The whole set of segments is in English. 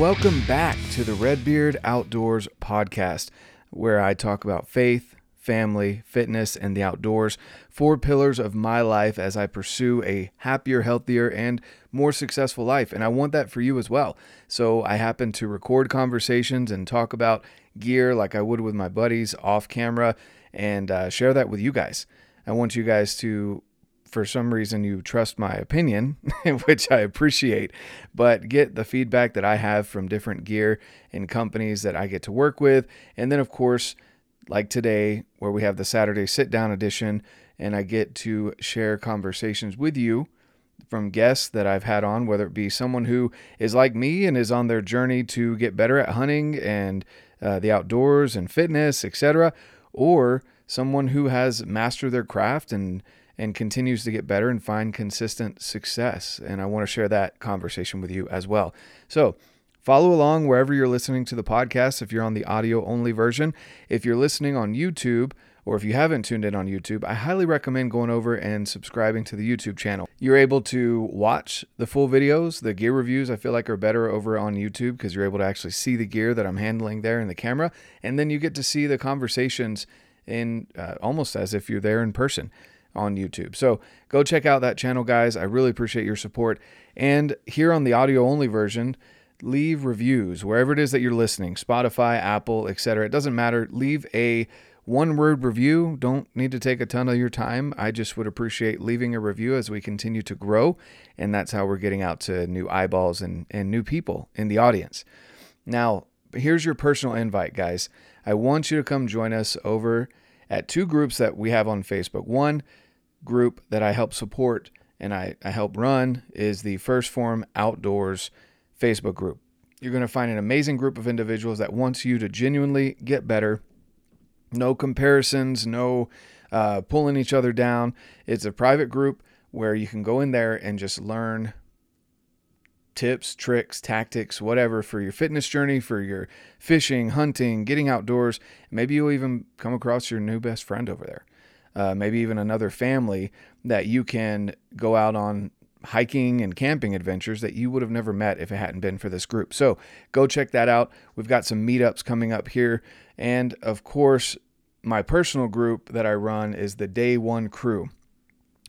Welcome back to the Redbeard Outdoors podcast, where I talk about faith, family, fitness, and the outdoors, four pillars of my life as I pursue a happier, healthier, and more successful life. And I want that for you as well. So I happen to record conversations and talk about gear like I would with my buddies off camera and uh, share that with you guys. I want you guys to for some reason you trust my opinion, which I appreciate, but get the feedback that I have from different gear and companies that I get to work with. And then, of course, like today, where we have the Saturday sit down edition, and I get to share conversations with you from guests that I've had on, whether it be someone who is like me and is on their journey to get better at hunting and uh, the outdoors and fitness, etc., or someone who has mastered their craft and and continues to get better and find consistent success. And I want to share that conversation with you as well. So, follow along wherever you're listening to the podcast if you're on the audio only version. If you're listening on YouTube, or if you haven't tuned in on YouTube, I highly recommend going over and subscribing to the YouTube channel. You're able to watch the full videos. The gear reviews I feel like are better over on YouTube because you're able to actually see the gear that I'm handling there in the camera. And then you get to see the conversations in uh, almost as if you're there in person on YouTube. So go check out that channel, guys. I really appreciate your support. And here on the audio only version, leave reviews wherever it is that you're listening Spotify, Apple, etc. It doesn't matter. Leave a one word review. Don't need to take a ton of your time. I just would appreciate leaving a review as we continue to grow. And that's how we're getting out to new eyeballs and, and new people in the audience. Now, here's your personal invite, guys. I want you to come join us over at two groups that we have on Facebook. One group that I help support and I, I help run is the 1st Phorm Outdoors Facebook group. You're going to find an amazing group of individuals that wants you to genuinely get better. No comparisons, no uh, pulling each other down. It's a private group where you can go in there and just learn tips, tricks, tactics, whatever for your fitness journey, for your fishing, hunting, getting outdoors. Maybe you'll even come across your new best friend over there. Uh, maybe even another family that you can go out on hiking and camping adventures that you would have never met if it hadn't been for this group. So go check that out. We've got some meetups coming up here. And of course, my personal group that I run is the Day One Crew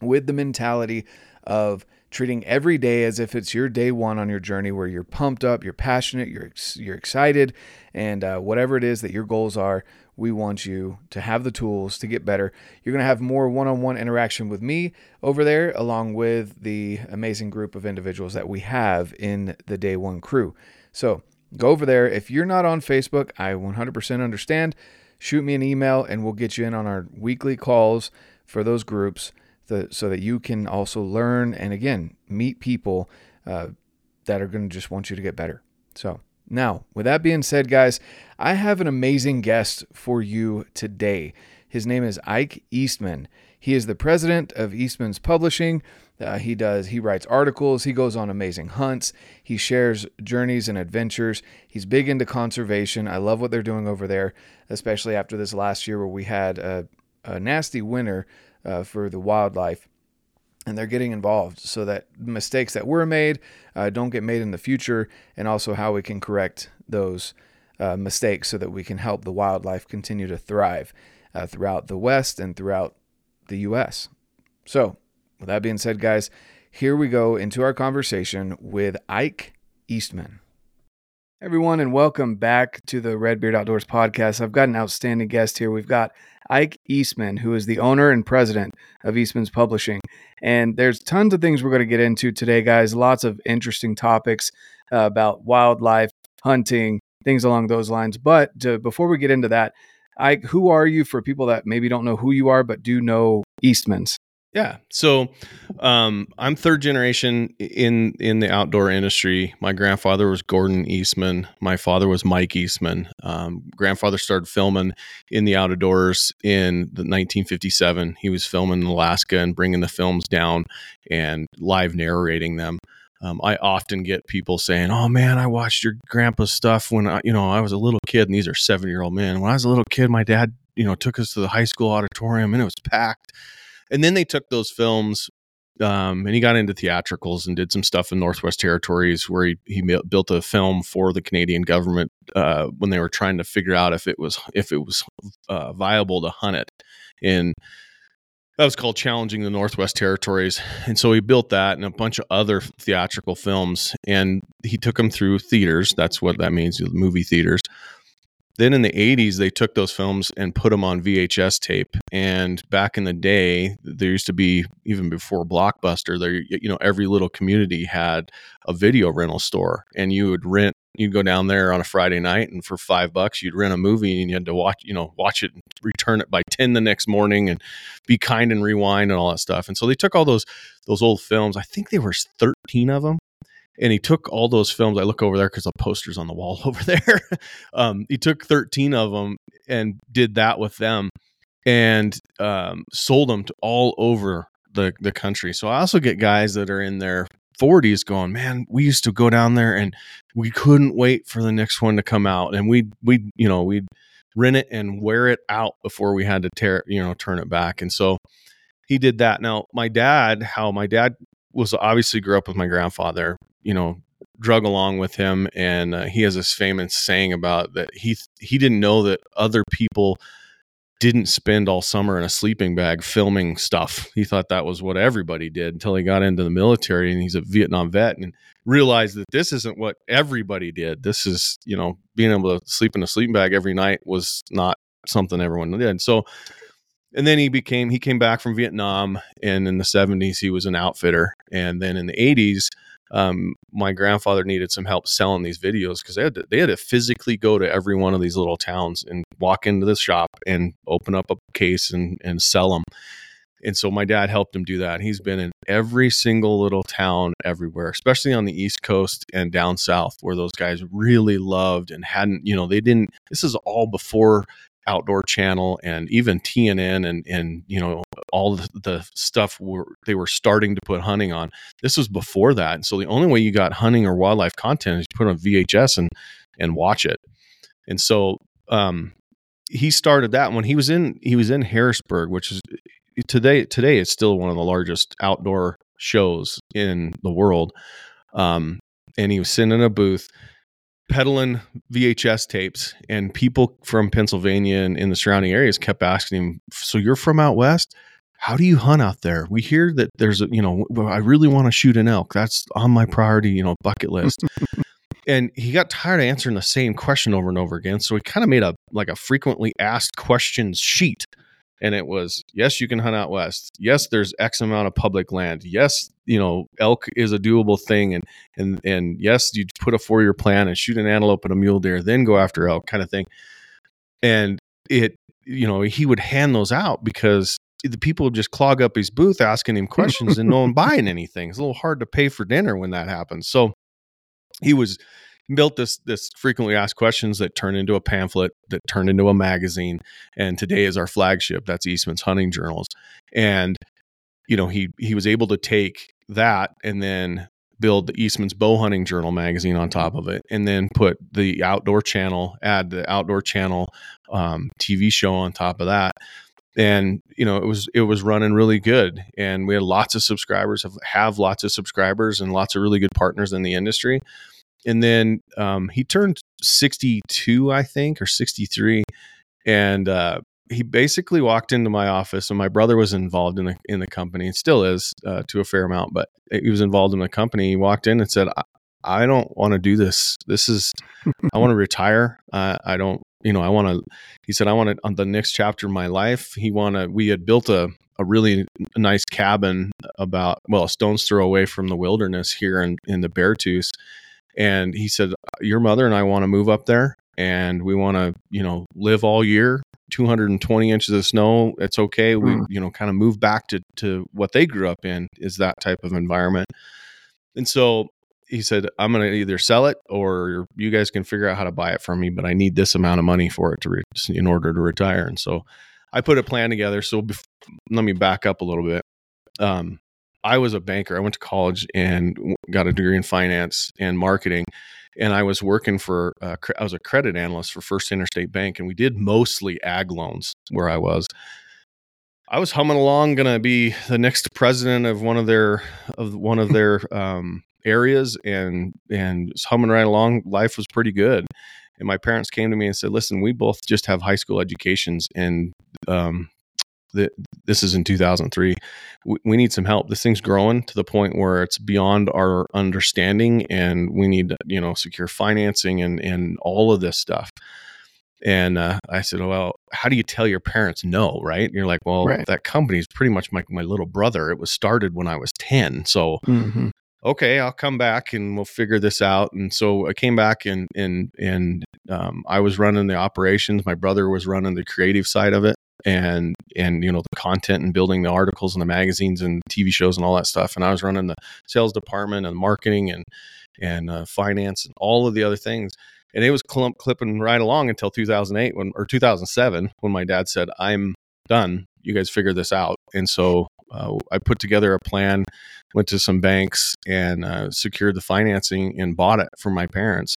with the mentality of treating every day as if it's your day one on your journey where you're pumped up, you're passionate, you're, you're excited, and uh, whatever it is that your goals are, we want you to have the tools to get better. You're going to have more one on one interaction with me over there, along with the amazing group of individuals that we have in the day one crew. So go over there. If you're not on Facebook, I 100% understand. Shoot me an email and we'll get you in on our weekly calls for those groups the, so that you can also learn and again meet people uh, that are going to just want you to get better. So, now, with that being said, guys, I have an amazing guest for you today. His name is Ike Eastman. He is the president of Eastman's Publishing. Uh, he does he writes articles, he goes on amazing hunts, he shares journeys and adventures. He's big into conservation. I love what they're doing over there, especially after this last year where we had a, a nasty winter uh, for the wildlife. And they're getting involved so that mistakes that were made uh, don't get made in the future, and also how we can correct those uh, mistakes so that we can help the wildlife continue to thrive uh, throughout the West and throughout the U.S. So, with that being said, guys, here we go into our conversation with Ike Eastman. Everyone, and welcome back to the Redbeard Outdoors podcast. I've got an outstanding guest here. We've got Ike Eastman, who is the owner and president of Eastman's Publishing. And there's tons of things we're going to get into today, guys. Lots of interesting topics uh, about wildlife, hunting, things along those lines. But to, before we get into that, Ike, who are you for people that maybe don't know who you are, but do know Eastman's? Yeah. So um, I'm third generation in in the outdoor industry. My grandfather was Gordon Eastman. My father was Mike Eastman. Um, grandfather started filming in the outdoors in the 1957. He was filming in Alaska and bringing the films down and live narrating them. Um, I often get people saying, "Oh man, I watched your grandpa's stuff when I, you know I was a little kid." And these are seven year old men. When I was a little kid, my dad, you know, took us to the high school auditorium and it was packed and then they took those films um, and he got into theatricals and did some stuff in Northwest Territories where he, he built a film for the Canadian government uh, when they were trying to figure out if it was if it was uh, viable to hunt it. In that was called challenging the northwest territories. And so he built that and a bunch of other theatrical films and he took them through theaters. That's what that means movie theaters then in the 80s they took those films and put them on vhs tape. And back in the day there used to be even before blockbuster there you know every little community had a video rental store. And you would rent you'd go down there on a friday night and for five bucks you'd rent a movie and you had to watch you know watch it and return it by 10 the next morning and be kind and rewind and all that stuff. And so they took all those those old films i think there was 13 of them and he took all those films. I look over there because the poster's on the wall over there. um, he took 13 of them and did that with them and um, sold them to all over the, the country. So I also get guys that are in their 40s going, man, we used to go down there and we couldn't wait for the next one to come out. And we, we, you know, we'd rent it and wear it out before we had to tear, it, you know, turn it back. And so he did that. Now, my dad, how my dad was obviously grew up with my grandfather, you know, drug along with him, and uh, he has this famous saying about that he he didn't know that other people didn't spend all summer in a sleeping bag filming stuff. He thought that was what everybody did until he got into the military and he's a Vietnam vet and realized that this isn't what everybody did. This is, you know, being able to sleep in a sleeping bag every night was not something everyone did. So and then he became he came back from Vietnam and in the 70s he was an outfitter and then in the 80s um, my grandfather needed some help selling these videos because they had to, they had to physically go to every one of these little towns and walk into the shop and open up a case and and sell them. And so my dad helped him do that. He's been in every single little town everywhere, especially on the East Coast and down south, where those guys really loved and hadn't, you know, they didn't. This is all before outdoor channel and even TNN and and you know all the, the stuff were they were starting to put hunting on. This was before that, and so the only way you got hunting or wildlife content is you put on VHS and and watch it. And so um, he started that when he was in he was in Harrisburg, which is today today it's still one of the largest outdoor shows in the world. Um, and he was sitting in a booth peddling VHS tapes, and people from Pennsylvania and in the surrounding areas kept asking him, "So you're from out west? How do you hunt out there? We hear that there's a, you know, I really want to shoot an elk. That's on my priority, you know, bucket list." and he got tired of answering the same question over and over again, so he kind of made a like a frequently asked questions sheet and it was yes you can hunt out west yes there's x amount of public land yes you know elk is a doable thing and and and yes you put a four year plan and shoot an antelope and a mule deer then go after elk kind of thing and it you know he would hand those out because the people just clog up his booth asking him questions and no one buying anything. It's a little hard to pay for dinner when that happens. So he was built this this frequently asked questions that turned into a pamphlet that turned into a magazine and today is our flagship. That's eastman's hunting journals. And you know he he was able to take that and then build the eastman's bow hunting journal magazine on top of it and then put the outdoor channel add the outdoor channel um, tv show on top of that and you know it was it was running really good and we had lots of subscribers have, have lots of subscribers and lots of really good partners in the industry. And then um, he turned 62 i think or 63 and uh, he basically walked into my office and my brother was involved in the in the company and still is uh, to a fair amount but he was involved in the company. He walked in and said i, don't want to do this. This is i want to retire. Uh, i don't you know i want to he said i want to on the next chapter of my life he want to we had built a a really nice cabin about well a stone's throw away from the wilderness here in in the beartooth and he said your mother and i want to move up there and we want to you know live all year 220 inches of snow it's okay we mm. you know kind of move back to to what they grew up in is that type of environment and so he said i'm going to either sell it or you guys can figure out how to buy it from me but i need this amount of money for it to re- in order to retire and so i put a plan together so bef- let me back up a little bit um, I was a banker. I went to college and got a degree in finance and marketing. And I was working for, uh, I was a credit analyst for First Interstate Bank, and we did mostly ag loans where I was. I was humming along, gonna be the next president of one of their of one of their um, areas, and and humming right along. Life was pretty good, and my parents came to me and said, "Listen, we both just have high school educations, and um, the, this is in 2003. We, we need some help. This thing's growing to the point where it's beyond our understanding, and we need you know secure financing and and all of this stuff." And uh, I said, well, how do you tell your parents no, right? And you're like, well, right. that company is pretty much my, my little brother. It was started when I was 10. So, mm-hmm. okay, I'll come back and we'll figure this out. And so I came back and, and, and um, I was running the operations. My brother was running the creative side of it and and you know the content and building the articles and the magazines and TV shows and all that stuff. And I was running the sales department and marketing and and uh, finance and all of the other things and it was clump clipping right along until 2008 when or 2007 when my dad said i'm done. You guys figure this out. And so uh, i put together a plan went to some banks and uh, secured the financing and bought it for my parents.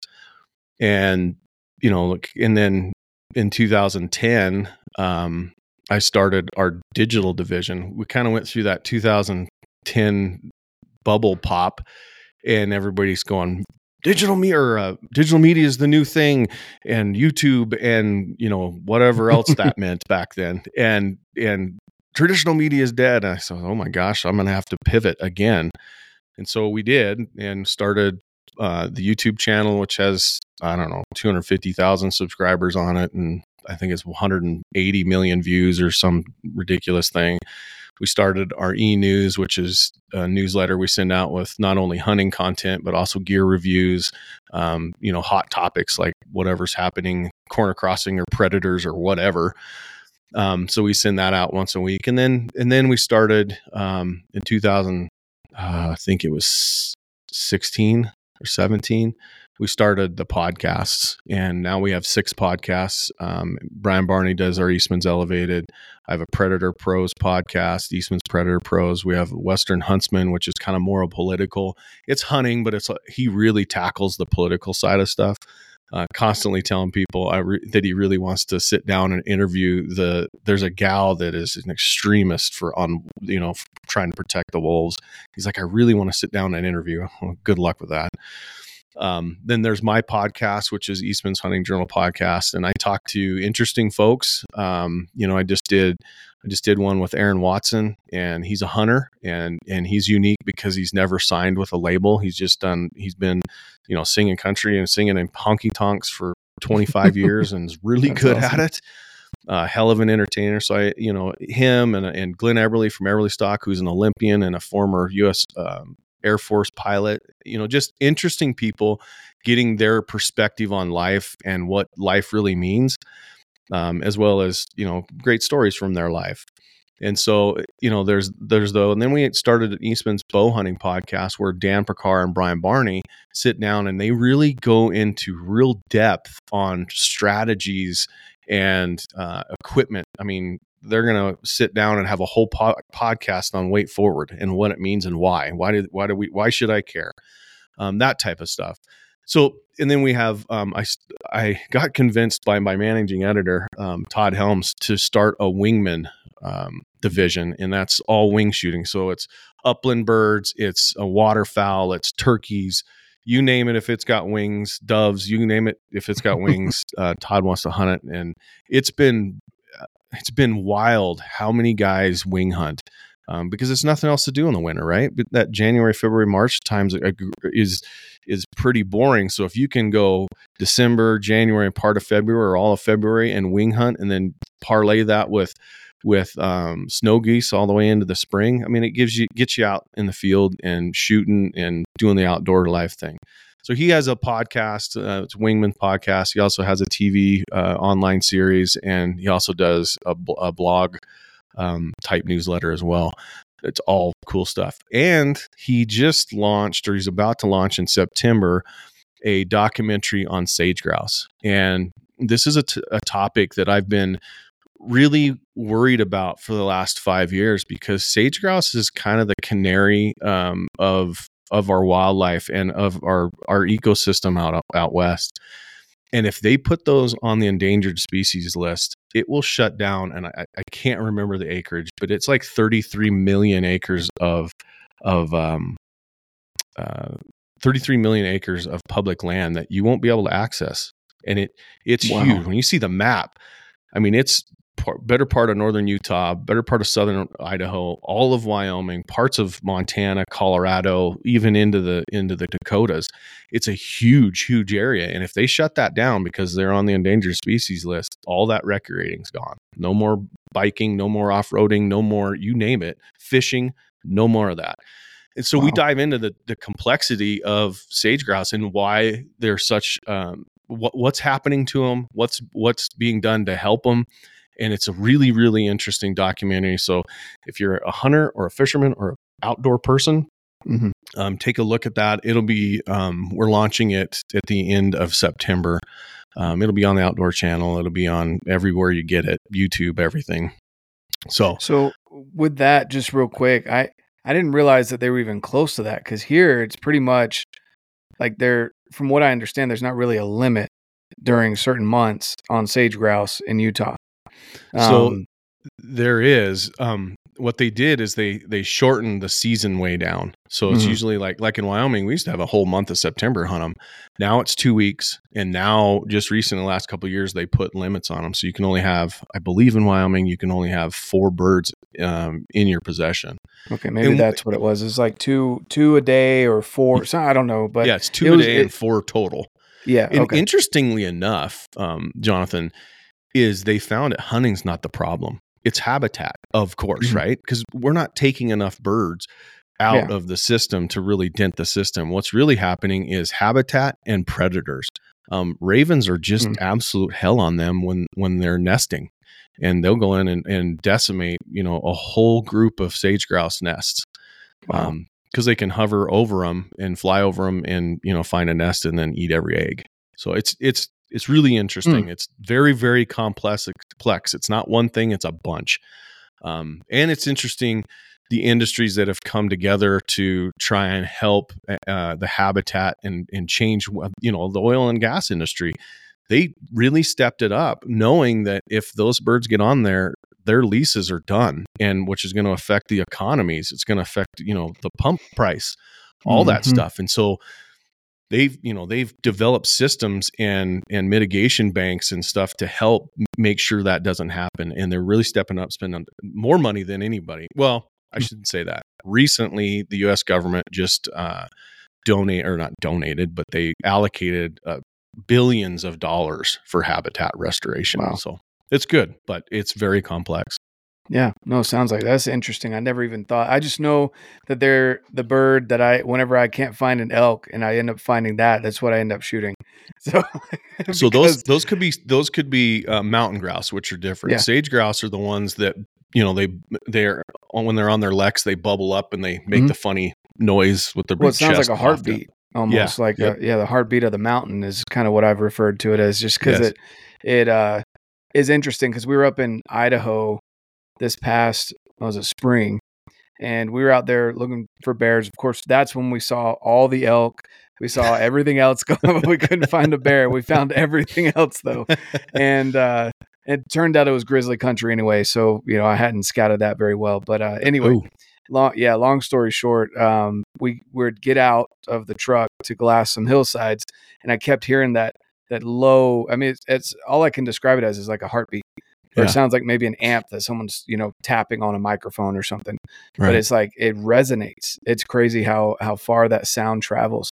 And you know and then in 2010 um, i started our digital division. We kind of went through that 2010 bubble pop and everybody's going digital media or uh, digital media is the new thing and youtube and you know whatever else that meant back then. And and traditional media is dead and i said oh my gosh i'm gonna have to pivot again. And so we did and started uh, the youtube channel which has i don't know 250000 subscribers on it and i think it's 180 million views or some ridiculous thing we started our e-news which is a newsletter we send out with not only hunting content but also gear reviews um, you know hot topics like whatever's happening corner crossing or predators or whatever. Um, so we send that out once a week. And then and then we started um, in 2000 uh, i think it was 16 or 17 we started the podcasts and now we have six podcasts. Um, brian barney does our eastman's elevated. I have a predator pros podcast eastman's predator pros. We have western huntsman which is kind of more political it's hunting but it's he really tackles the political side of stuff uh, constantly telling people re- that he really wants to sit down and interview the there's a gal that is an extremist for on you know trying to protect the wolves he's like i really want to sit down and interview well, good luck with that um, then there's my podcast, which is Eastman's Hunting Journal podcast, and I talk to interesting folks. Um, you know, I just did I just did one with Aaron Watson, and he's a hunter, and and he's unique because he's never signed with a label. He's just done. He's been, you know, singing country and singing in honky tonks for 25 years, and is really good awesome. at it. Uh, hell of an entertainer. So I, you know, him and and Glen Eberle from Eberlestock, who's an Olympian and a former U.S. Um, Air Force pilot, you know, just interesting people getting their perspective on life and what life really means, um, as well as, you know, great stories from their life. And so, you know, there's there's though, and then we started Eastman's bow hunting podcast where Dan Pickar and Brian Barney sit down and they really go into real depth on strategies and uh, equipment. I mean, they're going to sit down and have a whole po- podcast on weight forward and what it means and why. Why did why do we why should I care? Um, that type of stuff. So and then we have um, I I got convinced by my managing editor um, Todd Helms to start a wingman um, division, and that's all wing shooting. So it's upland birds, it's a waterfowl, it's turkeys. You name it if it's got wings, doves. You name it if it's got wings. Uh, Todd wants to hunt it, and it's been it's been wild how many guys wing hunt um, because it's nothing else to do in the winter, right? But that January, February, March times is is pretty boring. So if you can go December, January, and part of February or all of February and wing hunt, and then parlay that with with um, snow geese all the way into the spring, I mean, it gives you gets you out in the field and shooting and doing the outdoor life thing. So he has a podcast. Uh, it's Wingman Podcast. He also has a TV uh, online series, and he also does a, a blog um, type newsletter as well. It's all cool stuff. And he just launched, or he's about to launch in September, a documentary on sage grouse. And this is a, t- a topic that I've been really worried about for the last five years because sage grouse is kind of the canary um, of of our wildlife and of our our ecosystem out out west. And if they put those on the endangered species list, it will shut down. And I, I can't remember the acreage, but it's like 33 million acres of of um, uh, 33 million acres of public land that you won't be able to access. And it it's Wow. huge. When you see the map, I mean, it's par- better part of northern Utah, better part of southern Idaho, all of Wyoming, parts of Montana, Colorado, even into the into the Dakotas. It's a huge, huge area. And if they shut that down because they're on the endangered species list, all that recreating's gone. No more biking, no more off-roading, no more you name it, fishing, no more of that. And so we dive into the the complexity of sage grouse and why they're such um, what, what's happening to them, what's what's being done to help them, and it's a really really interesting documentary. So if you're a hunter or a fisherman or an outdoor person, Mhm. um, take a look at that. It'll be um, we're launching it at the end of September. Um, it'll be on the Outdoor Channel. It'll be on everywhere you get it, YouTube, everything. So So with that, just real quick, I I didn't realize that they were even close to that because here it's pretty much like they're from what I understand, there's not really a limit during certain months on sage grouse in Utah. So- Um, there is um what they did is they they shortened the season way down so it's Mhm. usually like like in wyoming we used to have a whole month of september hunt them now it's two weeks and now just recent in the last couple of years they put limits on them so you can only have i believe in wyoming you can only have four birds um, in your possession okay, maybe and- that's what it was. It's like two two a day or four. So I don't know, but yeah it's two it a was- day it- and four total yeah, And okay, interestingly enough, um, Jonathan, is they found that hunting's not the problem. It's habitat, of course, Mhm. right? Because we're not taking enough birds out of the system to really dent the system. What's really happening is habitat and predators. Um, ravens are just Mm. absolute hell on them when when they're nesting, and they'll go in and, and decimate, you know, a whole group of sage grouse nests Wow. um, because they can hover over them and fly over them and you know find a nest and then eat every egg. So it's it's it's really interesting. It's very very complex. Complex. It's not one thing. It's a bunch. Um, and it's interesting the industries that have come together to try and help uh, the habitat and and change you know the oil and gas industry. They really stepped it up, knowing that if those birds get on there, their leases are done and which is going to affect the economies it's going to affect you know the pump price all that Mhm. stuff and so they've you know they've developed systems and and mitigation banks and stuff to help make sure that doesn't happen and they're really stepping up spending more money than anybody well i Mm. shouldn't say that recently the us government just uh donate or not donated but they allocated uh, billions of dollars for habitat restoration Wow. so it's good but it's very complex Yeah, no, sounds like that's interesting. I never even thought. I just know that they're the bird that I, whenever I can't find an elk and I end up finding that, that's what I end up shooting. So, so those those could be those could be uh, mountain grouse which are different Yeah. sage grouse are the ones that you know they they're when they're on their leks they bubble up and they make Mhm. the funny noise with their well, it sounds like a heartbeat almost like yep. a, yeah, the heartbeat of the mountain is kind of what I've referred to it as, just because Yes. it it uh is interesting because we were up in Idaho this past was a spring, and we were out there looking for bears. Of course, that's when we saw all the elk. We saw everything else go, but we couldn't find a bear. We found everything else though, and uh, it turned out it was grizzly country anyway. So you know I hadn't scouted that very well, but uh, anyway, Ooh. long yeah long story short um we would get out of the truck to glass some hillsides and i kept hearing that that low i mean it's, it's all i can describe it as is like a heartbeat or Yeah. it sounds like maybe an amp that someone's you know tapping on a microphone or something but it's like it resonates it's crazy how how far that sound travels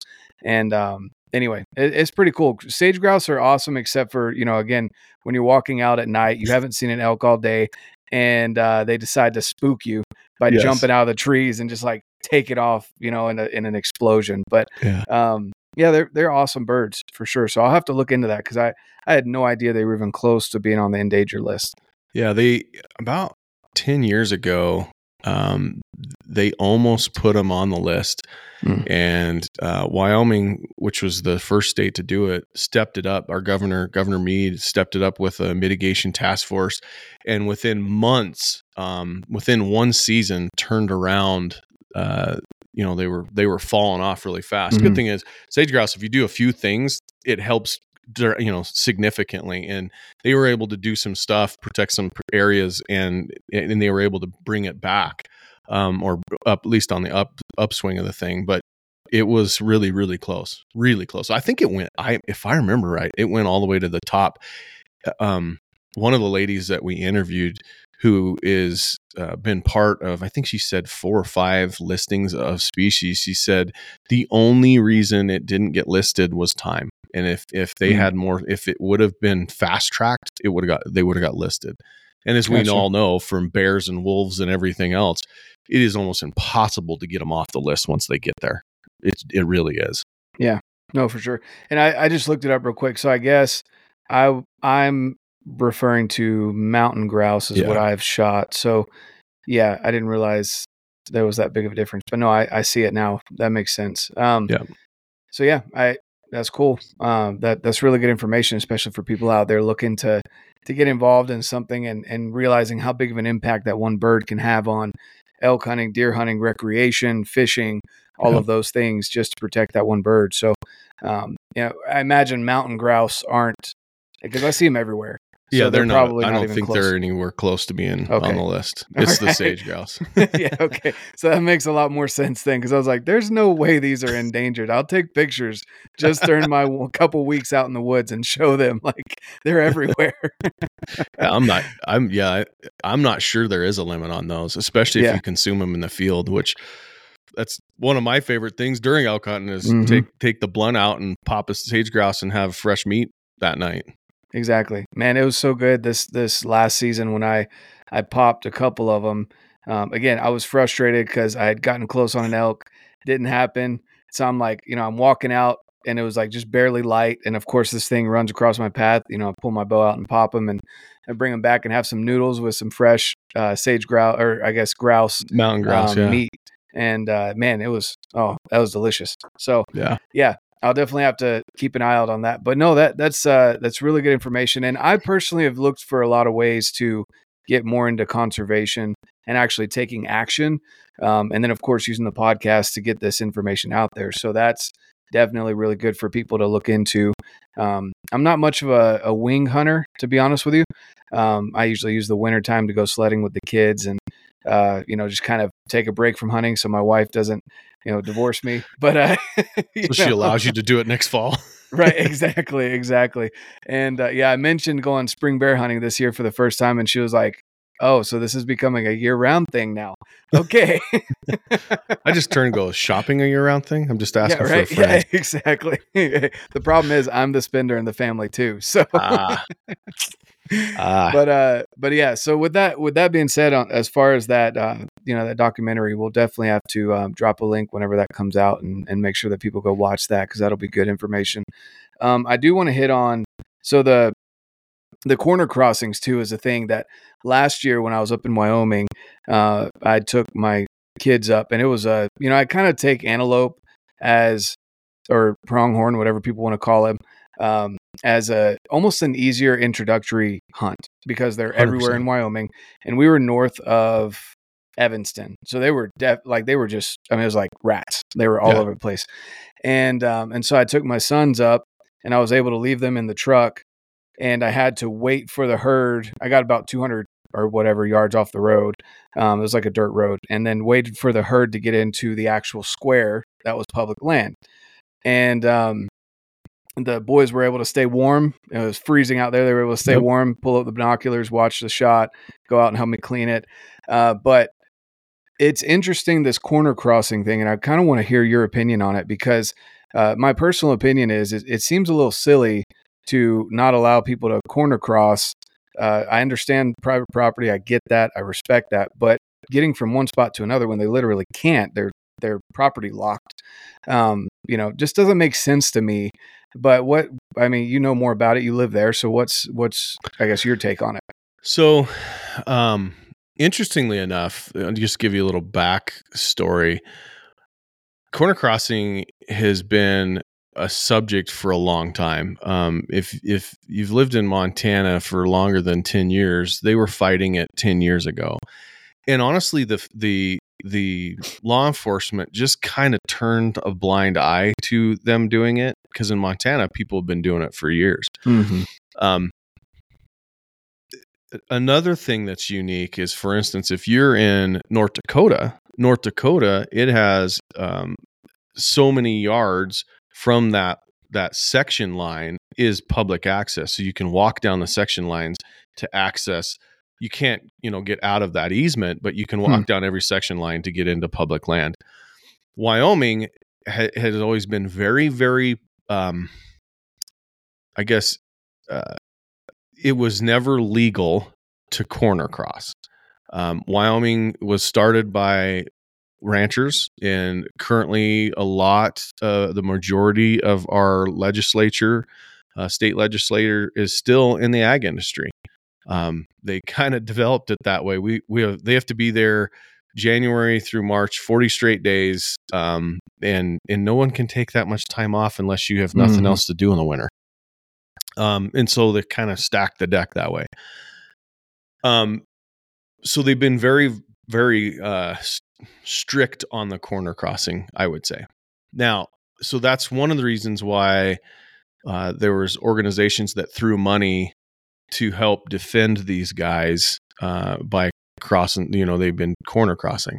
and um anyway it, it's pretty cool sage grouse are awesome except for you know again when you're walking out at night you haven't seen an elk all day and uh, they decide to spook you by Yes. jumping out of the trees and just like take it off you know in, a, in an explosion but Yeah. um yeah they're they're awesome birds for sure so i'll have to look into that because i i had no idea they were even close to being on the endangered list Yeah, they about 10 years ago, um, they almost put them on the list. Hmm. And uh, Wyoming, which was the first state to do it, stepped it up. Our governor, Governor Mead, stepped it up with a mitigation task force. And within months, um, within one season, turned around. Uh, you know, they were they were falling off really fast. Mhm. Good thing is, sage grouse. If you do a few things, it helps you know significantly and they were able to do some stuff protect some areas and and they were able to bring it back um, or up, at least on the up upswing of the thing but it was really really close really close i think it went i if i remember right it went all the way to the top uh, um, one of the ladies that we interviewed who is uh, been part of i think she said four or five listings of species she said the only reason it didn't get listed was time and if if they mm-hmm. had more if it would have been fast tracked it would have got they would have got listed. And as we all know from bears and wolves and everything else it is almost impossible to get them off the list once they get there. It it really is. Yeah. No for sure. And i i just looked it up real quick so i guess i i'm referring to mountain grouse is yeah. what I've shot. So yeah, I didn't realize there was that big of a difference. But no, I, I see it now. That makes sense. Um, yeah. So yeah, I that's cool. Um, that that's really good information, especially for people out there looking to to get involved in something and and realizing how big of an impact that one bird can have on elk hunting, deer hunting, recreation, fishing, all yeah. of those things, just to protect that one bird. So, um, you know, I imagine mountain grouse aren't because I see them everywhere. Yeah, so they're, they're, not. Probably I don't think close. they're anywhere close to being okay. on the list. It's right. the sage grouse. yeah. Okay. So that makes a lot more sense then, because I was like, "There's no way these are endangered." I'll take pictures just during my couple weeks out in the woods and show them like they're everywhere. I'm not. I'm yeah. I'm not sure there is a limit on those, especially if yeah. you consume them in the field, which that's one of my favorite things during elk hunting is mm-hmm. take take the blunt out and pop a sage grouse and have fresh meat that night. Exactly, man. It was so good this this last season when I I popped a couple of them. Um, again, I was frustrated because I had gotten close on an elk, didn't happen. So I'm like, you know, I'm walking out and it was like just barely light. And of course, this thing runs across my path. You know, I pull my bow out and pop them and I bring them back and have some noodles with some fresh uh, sage grouse or I guess grouse mountain grouse um, yeah. meat. And uh, man, it was oh, that was delicious. So yeah, yeah, I'll definitely have to keep an eye out on that. But no, that that's uh, that's really good information. And I personally have looked for a lot of ways to get more into conservation and actually taking action. Um, and then, of course, using the podcast to get this information out there. So that's definitely really good for people to look into. Um, I'm not much of a, a, wing hunter, to be honest with you. Um, I usually use the winter time to go sledding with the kids and, uh, you know, just kind of take a break from hunting so my wife doesn't you know, divorce me. But uh, so she allows you to do it next fall. right, exactly, exactly. And uh, yeah, I mentioned going spring bear hunting this year for the first time, and she was like, "Oh, so this is becoming a year-round thing now." Okay. I just turn and go shopping a year-round thing. I'm just asking yeah, right? for a friend. Yeah, exactly. the problem is I'm the spender in the family too. So. Ah. Ah. But uh, but yeah. So with that, with that being said, on, as far as that, uh, you know, that documentary, we'll definitely have to um, drop a link whenever that comes out, and and make sure that people go watch that because that'll be good information. Um, I do want to hit on so the the corner crossings too is a thing that last year when I was up in Wyoming, uh, I took my kids up, and it was a you know I kind of take antelope as or pronghorn, whatever people want to call him, um, as a almost an easier introductory hunt because they're 100%. everywhere in Wyoming, and we were north of Evanston, so they were def- like they were just I mean it was like rats. They were all yeah. over the place, and um, and so I took my sons up, and I was able to leave them in the truck, and I had to wait for the herd. I got about 200 or whatever yards off the road. Um, it was like a dirt road, and then waited for the herd to get into the actual square that was public land. And um, the boys were able to stay warm. It was freezing out there. They were able to stay yep. warm, pull up the binoculars, watch the shot, go out and help me clean it. Uh, but it's interesting this corner crossing thing, and I kind of want to hear your opinion on it because uh, my personal opinion is it, it, seems a little silly to not allow people to corner cross. Uh, I understand private property. I get that. I respect that. But getting from one spot to another when they literally can't, they're their property locked. Um, you know, just doesn't make sense to me. But what I mean, you know more about it. You live there, so what's what's I guess your take on it? So, um, interestingly enough, I'll just give you a little backstory. Corner crossing has been a subject for a long time. Um, if if you've lived in Montana for longer than ten years, they were fighting it ten years ago. And honestly, the the the law enforcement just kind of turned a blind eye to them doing it because in Montana people have been doing it for years. Mm-hmm. Um, another thing that's unique is, for instance, if you're in North Dakota, North Dakota, it has um, so many yards from that that section line is public access, so you can walk down the section lines to access. You can't, you know, get out of that easement, but you can walk Hmm. down every section line to get into public land. Wyoming ha- has always been very, very, um, I guess, uh, it was never legal to corner cross. Um, Wyoming was started by ranchers, and currently a lot, uh, the majority of our legislature, uh, state legislator, is still in the ag industry. Um, they kind of developed it that way. We we have, they have to be there January through March, forty straight days, um, and and no one can take that much time off unless you have nothing Mhm. else to do in the winter. Um, and so they kind of stack the deck that way. Um, so they've been very, very uh, strict on the corner crossing, I would say. Now, so that's one of the reasons why uh, there was organizations that threw money to help defend these guys uh, by crossing. You know, they've been corner crossing.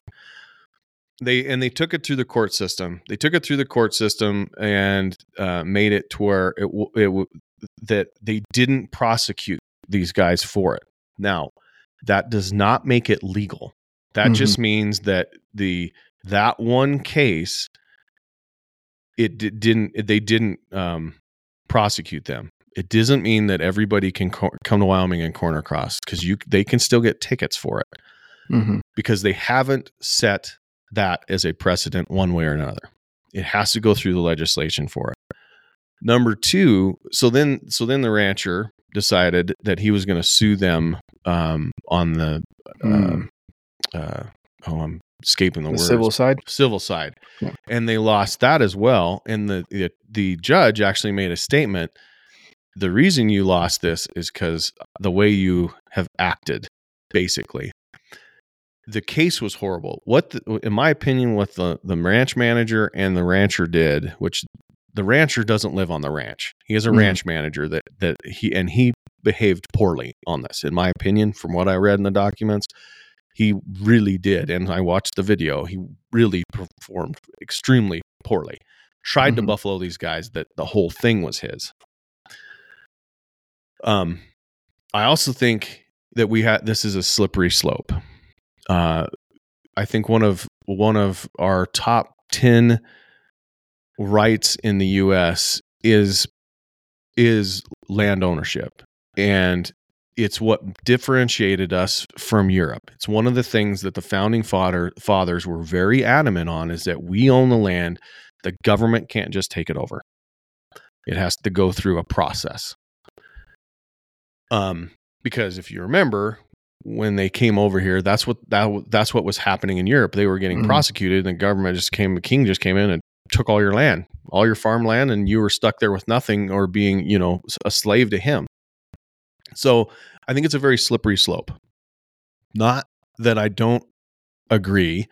They and they took it through the court system. They took it through the court system and uh, made it to where it, w- it w- that they didn't prosecute these guys for it. Now, that does not make it legal. That Mhm. just means that the that one case it di- didn't they didn't um, prosecute them. It doesn't mean that everybody can co- come to Wyoming and corner cross because you they can still get tickets for it Mm-hmm. because they haven't set that as a precedent one way or another. It has to go through the legislation for it. Number two, so then so then the rancher decided that he was going to sue them um, on the Mm. uh, uh, oh I'm escaping the, The words civil side. civil side, Yeah. and they lost that as well. And the, the the judge actually made a statement. The reason you lost this is because the way you have acted, basically. The case was horrible. What, the, in my opinion, what the the ranch manager and the rancher did, which the rancher doesn't live on the ranch. He is a Mhm. ranch manager that that he and he behaved poorly on this, in my opinion, from what I read in the documents. He really did, and I watched the video. He really performed extremely poorly. Tried to Mhm. buffalo these guys that the whole thing was his. Um, I also think that we had this is a slippery slope. Uh, I think one of one of our top ten rights in the U.S. is is land ownership, and it's what differentiated us from Europe. It's one of the things that the founding father fathers were very adamant on is that we own the land. The government can't just take it over. It has to go through a process. Um, because if you remember, when they came over here, that's what that that's what was happening in Europe. They were getting Mhm. prosecuted, and the government just came. The king just came in and took all your land, all your farmland, and you were stuck there with nothing or being, you know, a slave to him. So I think it's a very slippery slope. Not that I don't agree,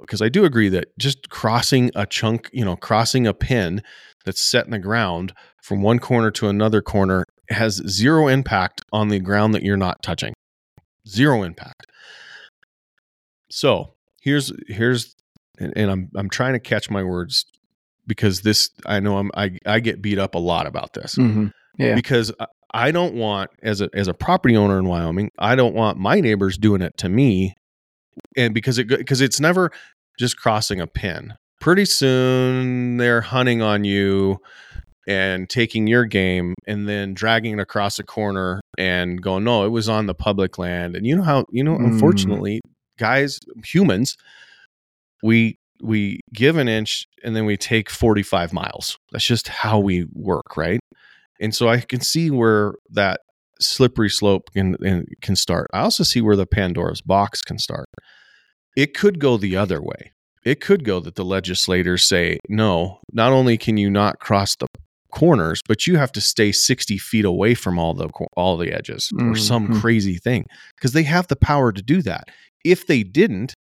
because I do agree that just crossing a chunk, you know, crossing a pin that's set in the ground from one corner to another corner has zero impact on the ground that you're not touching. Zero impact. So here's here's and, and I'm I'm trying to catch my words because this I know I'm I, I get beat up a lot about this Mm-hmm. Yeah. because I- I don't want as a as a property owner in Wyoming, I don't want my neighbors doing it to me, and because it because it's never just crossing a pin. Pretty soon they're hunting on you and taking your game and then dragging it across a corner and going, no, it was on the public land. And you know how you know, Mm. unfortunately, guys, humans, we we give an inch and then we take 45 miles. That's just how we work, right? And so I can see where that slippery slope can, can can start. I also see where the Pandora's box can start. It could go the other way. It could go that the legislators say, no, not only can you not cross the corners, but you have to stay 60 feet away from all the all the edges or some Mhm. crazy thing because they have the power to do that. If they didn't,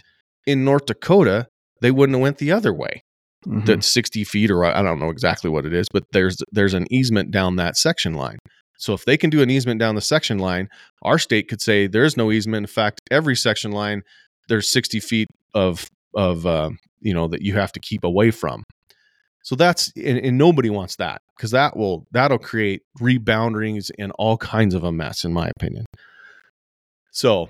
In North Dakota, they wouldn't have went the other way. Mhm. That's 60 feet, or I don't know exactly what it is, but there's there's an easement down that section line. So if they can do an easement down the section line, our state could say there's no easement. In fact, every section line there's 60 feet of of uh, you know that you have to keep away from. So that's and, and nobody wants that because that will that'll create rebounderings and all kinds of a mess, in my opinion. So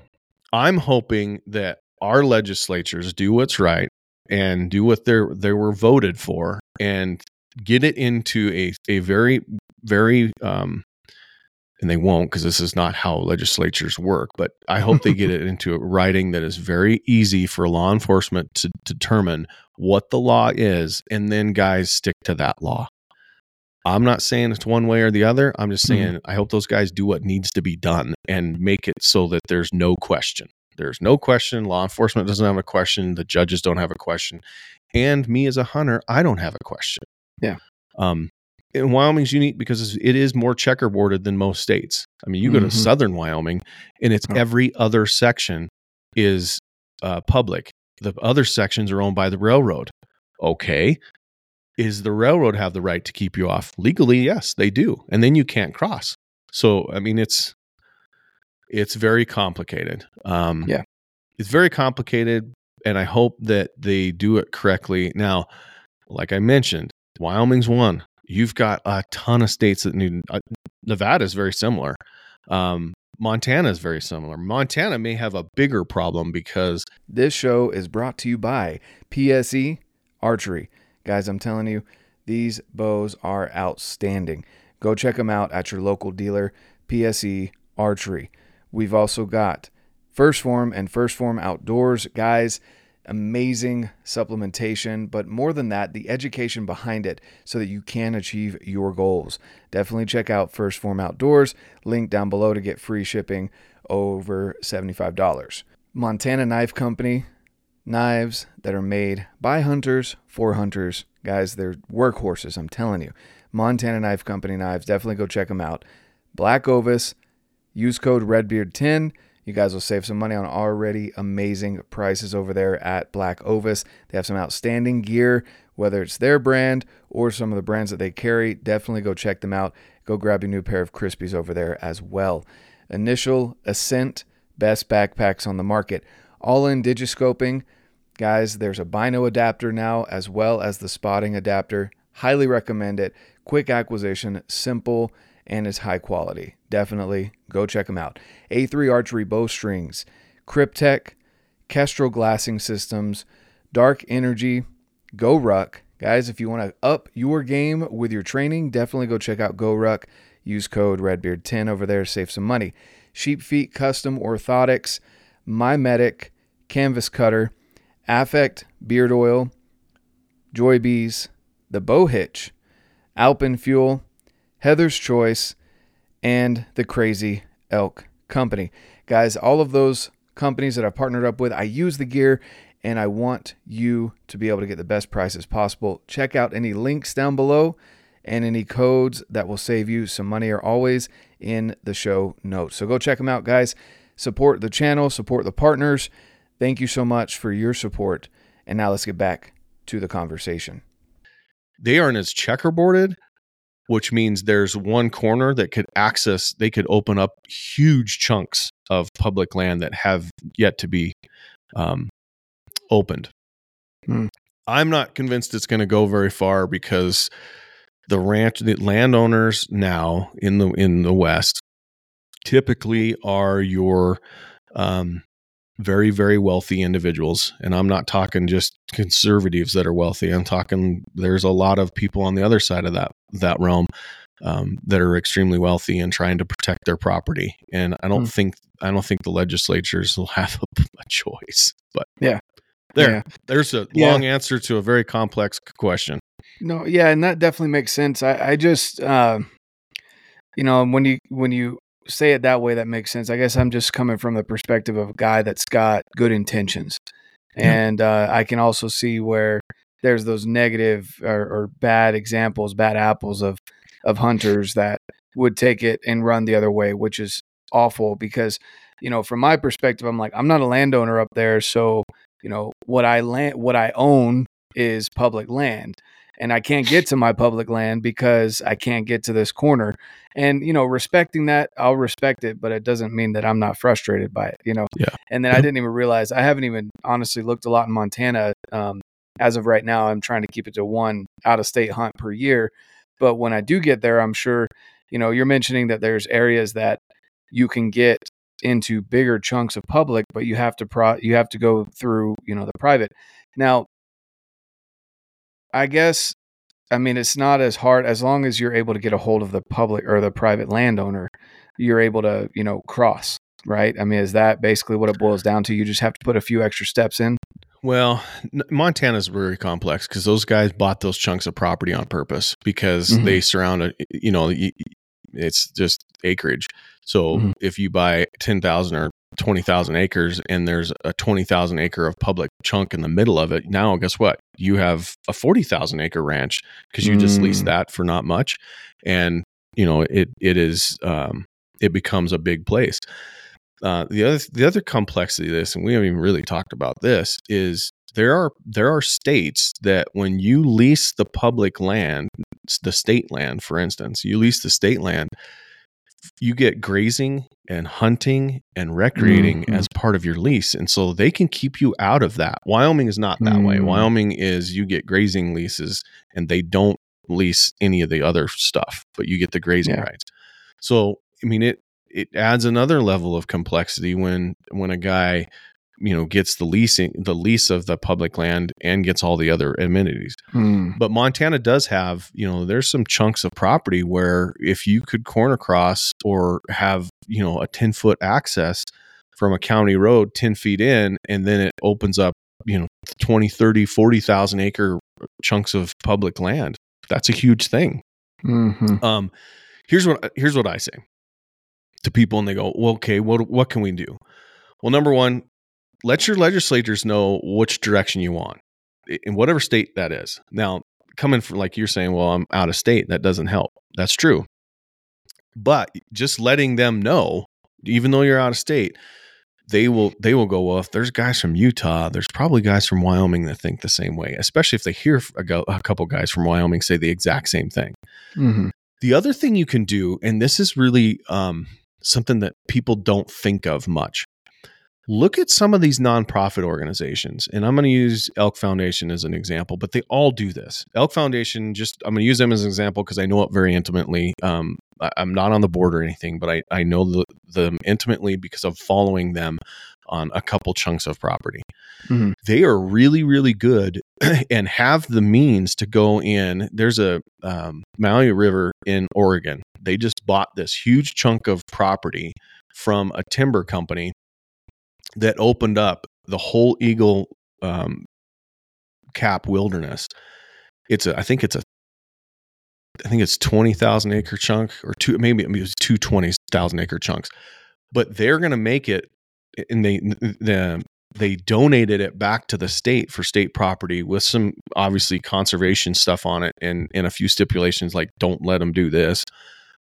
I'm hoping that our legislatures do what's right and do what they're they were voted for and get it into a a very very um and they won't because this is not how legislatures work but i hope they get it into a writing that is very easy for law enforcement to determine what the law is and then guys stick to that law i'm not saying it's one way or the other i'm just Mhm. saying i hope those guys do what needs to be done and make it so that there's no question there's no question law enforcement doesn't have a question the judges don't have a question and me as a hunter i don't have a question Yeah. um and Wyoming's unique because it's- more checkerboarded than most states. I mean, you go Mhm. to southern Wyoming, and it's Oh. every other section is uh, public. The other sections are owned by the railroad. Okay, is the railroad have the right to keep you off legally? Yes, they do, and then you can't cross. So, I mean, it's it's very complicated. Um, Yeah. it's very complicated, and I hope that they do it correctly. Now, like I mentioned, Wyoming's one. You've got a ton of states that need. Uh, Nevada is very similar. Um, Montana is very similar. Montana may have a bigger problem because This show is brought to you by PSE Archery. Guys, I'm telling you, these bows are outstanding. Go check them out at your local dealer, PSE Archery. We've also got 1st Phorm and 1st Phorm Outdoors. Guys, amazing supplementation, but more than that, the education behind it so that you can achieve your goals. Definitely check out 1st Phorm Outdoors. Link down below to get free shipping over $75. Montana Knife Company, knives that are made by hunters for hunters. Guys, they're workhorses, I'm telling you. Montana Knife Company knives, definitely go check them out. Black Ovis, use code REDBEARD10. You guys will save some money on already amazing prices over there at Black Ovis. They have some outstanding gear, whether it's their brand or some of the brands that they carry. Definitely go check them out. Go grab your new pair of Crispies over there as well. Initial Ascent, best backpacks on the market. Ollin digiscoping. Guys, there's a bino adapter now as well as the spotting adapter. Highly recommend it. Quick acquisition, simple, and is high quality. Definitely go check them out. A3 Archery Bowstrings, Kryptek, Kestrel Glassing Systems, Dark Energy, Go Ruck. Guys, if you want to up your game with your training, definitely go check out Go Ruck. Use code REDBEARD10 over there save some money. Sheep Feet Custom Orthotics, My Medic, Canvas Cutter, Affect Beard Oil, Joy Bees, The Bow Hitch, Alpen Fuel, Heather's Choice, and the Crazy Elk Company. Guys, all of those companies that I've partnered up with, I use the gear and I want you to be able to get the best prices possible. Check out any links down below and any codes that will save you some money are always in the show notes. So go check them out, guys. Support the channel, support the partners. Thank you so much for your support. And now let's get back to the conversation. they aren't as checkerboarded, which means there's one corner that could access, they could open up huge chunks of public land that have yet to be um, opened. Hmm. I'm not convinced it's going to go very far because the ranch, the landowners now in the in the West typically are your um, very very wealthy individuals and i'm not talking just conservatives that are wealthy i'm talking there's a lot of people on the other side of that that realm um, that are extremely wealthy and trying to protect their property and i don't Hmm. think i don't think the legislatures will have a, a choice but Yeah. there Yeah. there's a Yeah. long answer to a very complex question No, yeah, and that definitely makes sense. I, I just, uh, you know, when you when you say it that way, that makes sense. I guess I'm just coming from the perspective of a guy that's got good intentions, Yeah. and uh, I can also see where there's those negative or, or bad examples, bad apples of of hunters that would take it and run the other way, which is awful because, you know, from my perspective, I'm like, I'm not a landowner up there, so you know, what I land, what I own is public land and I can't get to my public land because I can't get to this corner. And you know, respecting that, I'll respect it, but it doesn't mean that I'm not frustrated by it. You know. Yeah. And then I didn't even realize I haven't even honestly looked a lot in Montana. Um, as of right now, I'm trying to keep it to one out of state hunt per year. But when I do get there, I'm sure, you know, you're mentioning that there's areas that you can get into bigger chunks of public, but you have to pro you have to go through, you know, the private. Now, I guess I mean it's not as hard as long as you're able to get a hold of the public or the private landowner, you're able to, you know, cross, right? I mean, is that basically what it boils down to? You just have to put a few extra steps in. Well, Montana's very complex because those guys bought those chunks of property on purpose because Mhm. they surround it. You know, it's just acreage. So Mhm. if you buy ten thousand or twenty thousand acres, and there's a twenty thousand acre of public chunk in the middle of it, now guess what? You have a forty thousand acre ranch because you just leased Mm. that for not much, and you know it it is um, it becomes a big place. Uh, the other the other complexity of this, and we haven't even really talked about this, is there are there are states that when you lease the public land, the state land, for instance, you lease the state land, you get grazing and hunting and recreating Mhm. as part of your lease, and so they can keep you out of that. Wyoming is not that way. Mm. Wyoming is you get grazing leases, and they don't lease any of the other stuff, but you get the grazing Yeah. rights. So I mean it it adds another level of complexity when when a guy you know gets the leasing the lease of the public land and gets all the other amenities Hmm. but montana does have you know there's some chunks of property where if you could corner cross or have you know a 10 foot access from a county road 10 feet in and then it opens up you know 20 30 40,000 acre chunks of public land that's a huge thing Mhm. um, here's what here's what I say to people, and they go, "Well, okay, what what can we do?" Well, number one, let your legislators know which direction you want in whatever state that is. Now, coming from like you're saying, well, I'm out of state. That doesn't help. That's true, but just letting them know, even though you're out of state. They will. They will go. Well, if there's guys from Utah, there's probably guys from Wyoming that think the same way. Especially if they hear a, go, a couple guys from Wyoming say the exact same thing. Mhm. The other thing you can do, and this is really um, something that people don't think of much, look at some of these nonprofit organizations. And I'm going to use Elk Foundation as an example, but they all do this. Elk Foundation, just I'm going to use them as an example because I know it very intimately. Um, I, I'm not on the board or anything, but I, I know the, them intimately because of following them on a couple chunks of property Mhm. they are really really good and have the means to go in there's a um, maui river in oregon they just bought this huge chunk of property from a timber company that opened up the whole eagle um, cap wilderness. It's a i think it's a i think it's 20000 acre chunk or two maybe it was two 20000 acre chunks but they're going to make it and they the they donated it back to the state for state property with some obviously conservation stuff on it and and a few stipulations like don't let them do this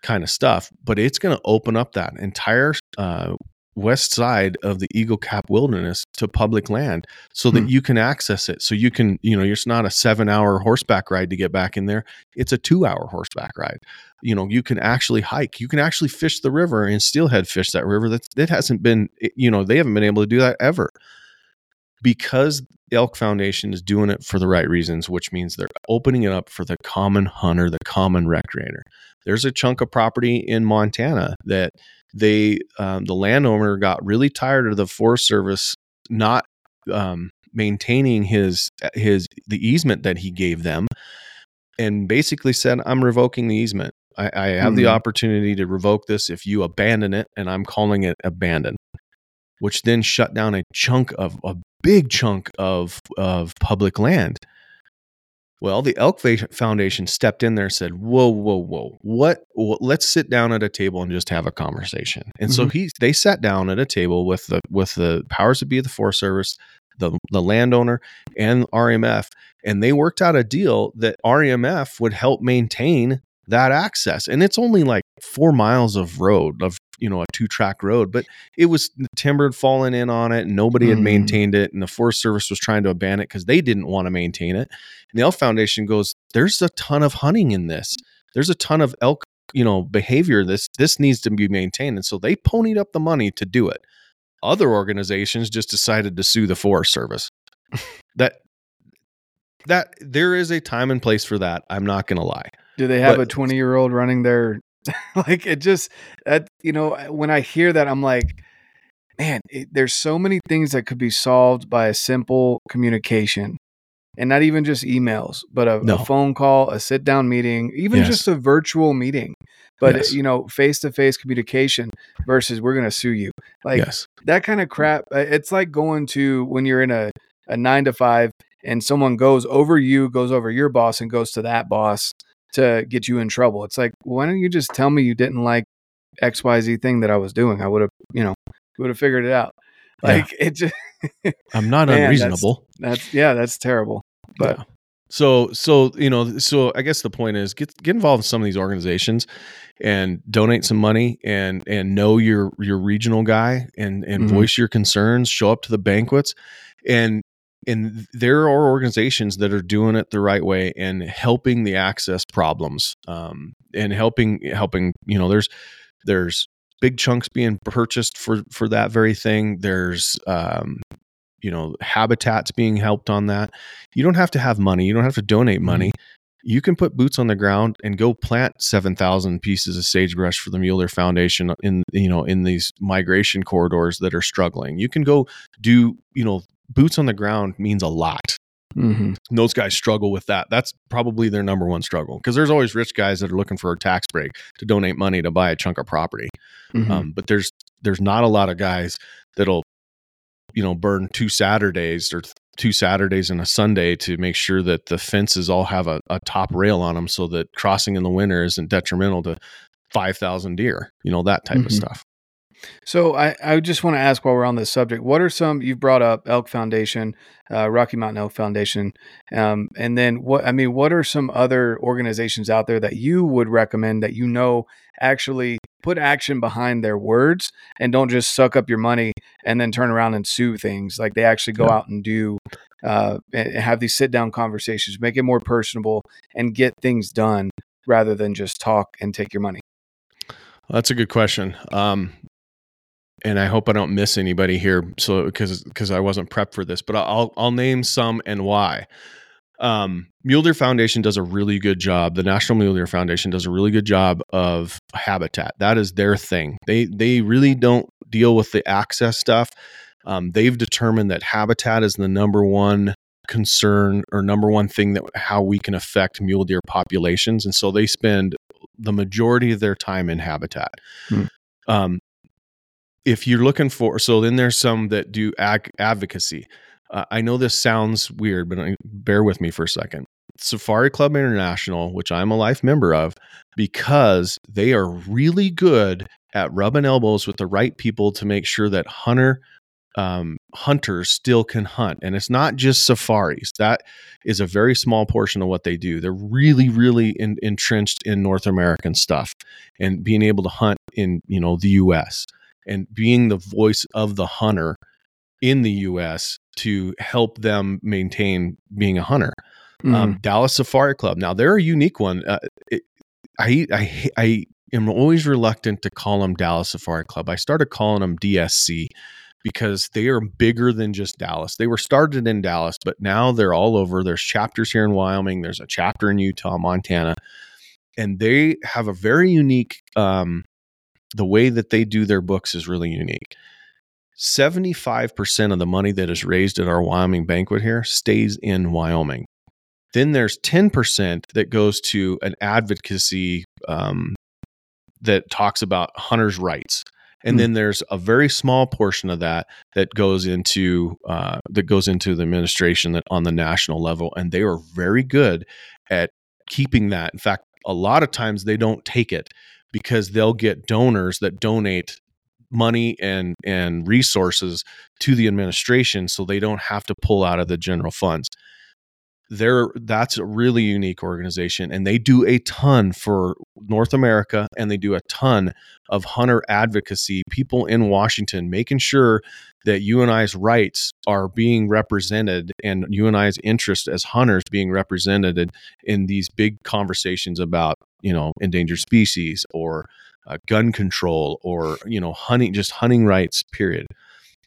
kind of stuff but it's going to open up that entire uh, west side of the eagle cap wilderness to public land so that Hmm. you can access it. So you can you know it's not a seven hour horseback ride to get back in there. It's a two hour horseback ride. You know you can actually hike. You can actually fish the river and steelhead fish that river. That that hasn't been you know they haven't been able to do that ever. Because elk foundation is doing it for the right reasons which means they're opening it up for the common hunter the common recreator. There's a chunk of property in montana that they um, the landowner got really tired of the forest service not um, maintaining his his the easement that he gave them and basically said i'm revoking the easement i, I have the Mhm. opportunity to revoke this if you abandon it and i'm calling it abandoned which then shut down a chunk of a big chunk of of public land well the elk foundation stepped in there and said whoa whoa whoa. What, let's sit down at a table and just have a conversation. And so mm-hmm. he they sat down at a table with the with the powers that be of the forest service the the landowner and RMEF and they worked out a deal that RMEF would help maintain that access. And it's only like 4 miles of road of you know a two track road, but it was the timber had fallen in on it, and nobody had Mm. maintained it, and the Forest Service was trying to abandon it because they didn't want to maintain it. And the Elk Foundation goes, "There's a ton of hunting in this. There's a ton of elk, you know, behavior. This this needs to be maintained." And so they ponied up the money to do it. Other organizations just decided to sue the Forest Service. that that there is a time and place for that. I'm not going to lie. Do they have But- a 20 year old running their like it just that you know when I hear that I'm like man it, there's so many things that could be solved by a simple communication and not even just emails but a, No. a phone call a sit down meeting even Yes. just a virtual meeting but Yes. you know face to face communication versus we're going to sue you like yes. that kind of crap uh, it's like going to when you're in a, a nine to five and someone goes over you goes over your boss and goes to that boss to get you in trouble it's like why don't you just tell me you didn't like xyz thing that i was doing i would have you know would have figured it out Yeah. like it just I'm not Man, unreasonable. that's yeah that's terrible but Yeah. So so you know so I guess the point is get get involved in some of these organizations and donate some money and and know your your regional guy and and Mhm. voice your concerns, show up to the banquets and and there are organizations that are doing it the right way and helping the access problems um, and helping helping you know there's there's big chunks being purchased for for that very thing. There's um, you know habitats being helped on that. You don't have to have money. You don't have to donate money. You can put boots on the ground and go plant 7000 pieces of sagebrush for the Mule Deer Foundation in you know in these migration corridors that are struggling. You can go do you know boots on the ground means a lot mhm. those guys struggle with that. That's probably their number one struggle because there's always rich guys that are looking for a tax break to donate money to buy a chunk of property. Mhm. Um, but there's there's not a lot of guys that'll you know burn two Saturdays or two Saturdays and a Sunday to make sure that the fences all have a, a top rail on them so that crossing in the winter isn't detrimental to five thousand deer. You know that type of Mhm. stuff. So I, I just want to ask while we're on this subject, what are some you've brought up Elk Foundation, uh, Rocky Mountain Elk Foundation, um, and then what I mean, what are some other organizations out there that you would recommend that you know actually put action behind their words and don't just suck up your money and then turn around and sue things like they actually go Yeah. out and do uh, and have these sit down conversations, make it more personable and get things done rather than just talk and take your money. That's a good question. Um, and I hope I don't miss anybody here. So because because I wasn't prepped for this, but I'll I'll name some and why. Um, Mule Deer Foundation does a really good job. The National Mule Deer Foundation does a really good job of habitat. That is their thing. They they really don't deal with the access stuff. Um, they've determined that habitat is the number one concern or number one thing that how we can affect mule deer populations, and so they spend the majority of their time in habitat. Hmm. Um, if you're looking for, so then there's some that do ag- advocacy. Uh, I know this sounds weird, but bear with me for a second. Safari Club International, which I'm a life member of, because they are really good at rubbing elbows with the right people to make sure that hunter um, hunters still can hunt. And it's not just safaris. That is a very small portion of what they do. They're really, really in, entrenched in North American stuff and being able to hunt in you know the U.S. and being the voice of the hunter in the U.S. to help them maintain being a hunter. Mm-hmm. Um, Dallas Safari Club. Now they're a unique one. Uh, it, I, I I am always reluctant to call them Dallas Safari Club. I started calling them DSC because they are bigger than just Dallas. They were started in Dallas, but now they're all over. There's chapters here in Wyoming. There's a chapter in Utah, Montana, and they have a very unique. Um, the way that they do their books is really unique. 75% of the money that is raised at our Wyoming banquet here stays in Wyoming. Then there's 10% that goes to an advocacy um, that talks about hunters' rights. And Hmm. then there's a very small portion of that that goes into uh, that goes into the administration that on the national level, and they are very good at keeping that. In fact, a lot of times they don't take it because they'll get donors that donate money and and resources to the administration so they don't have to pull out of the general funds they're that's a really unique organization and they do a ton for North America and they do a ton of hunter advocacy people in Washington making sure that UNI's rights are being represented and UNI's interest as hunters being represented in these big conversations about you know endangered species or uh, gun control or you know hunting just hunting rights period.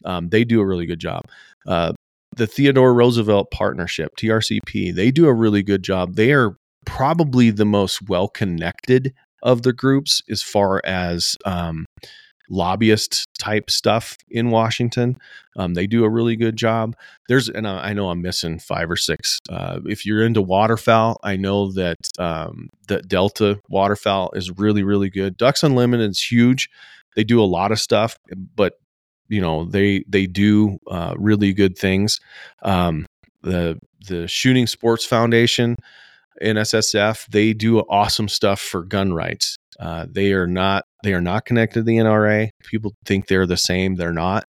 Um, they do a really good job. Uh, the Theodore Roosevelt Partnership, TRCP, they do a really good job. They are probably the most well connected of the groups as far as um, lobbyist type stuff in Washington. Um, they do a really good job. There's, and I know I'm missing five or six. Uh, if you're into waterfowl, I know that um, that Delta waterfowl is really, really good. Ducks Unlimited is huge. They do a lot of stuff, but you know they they do uh, really good things. Um, the the Shooting Sports Foundation, NSSF, they do awesome stuff for gun rights. Uh, they are not they are not connected to the NRA. People think they're the same. They're not.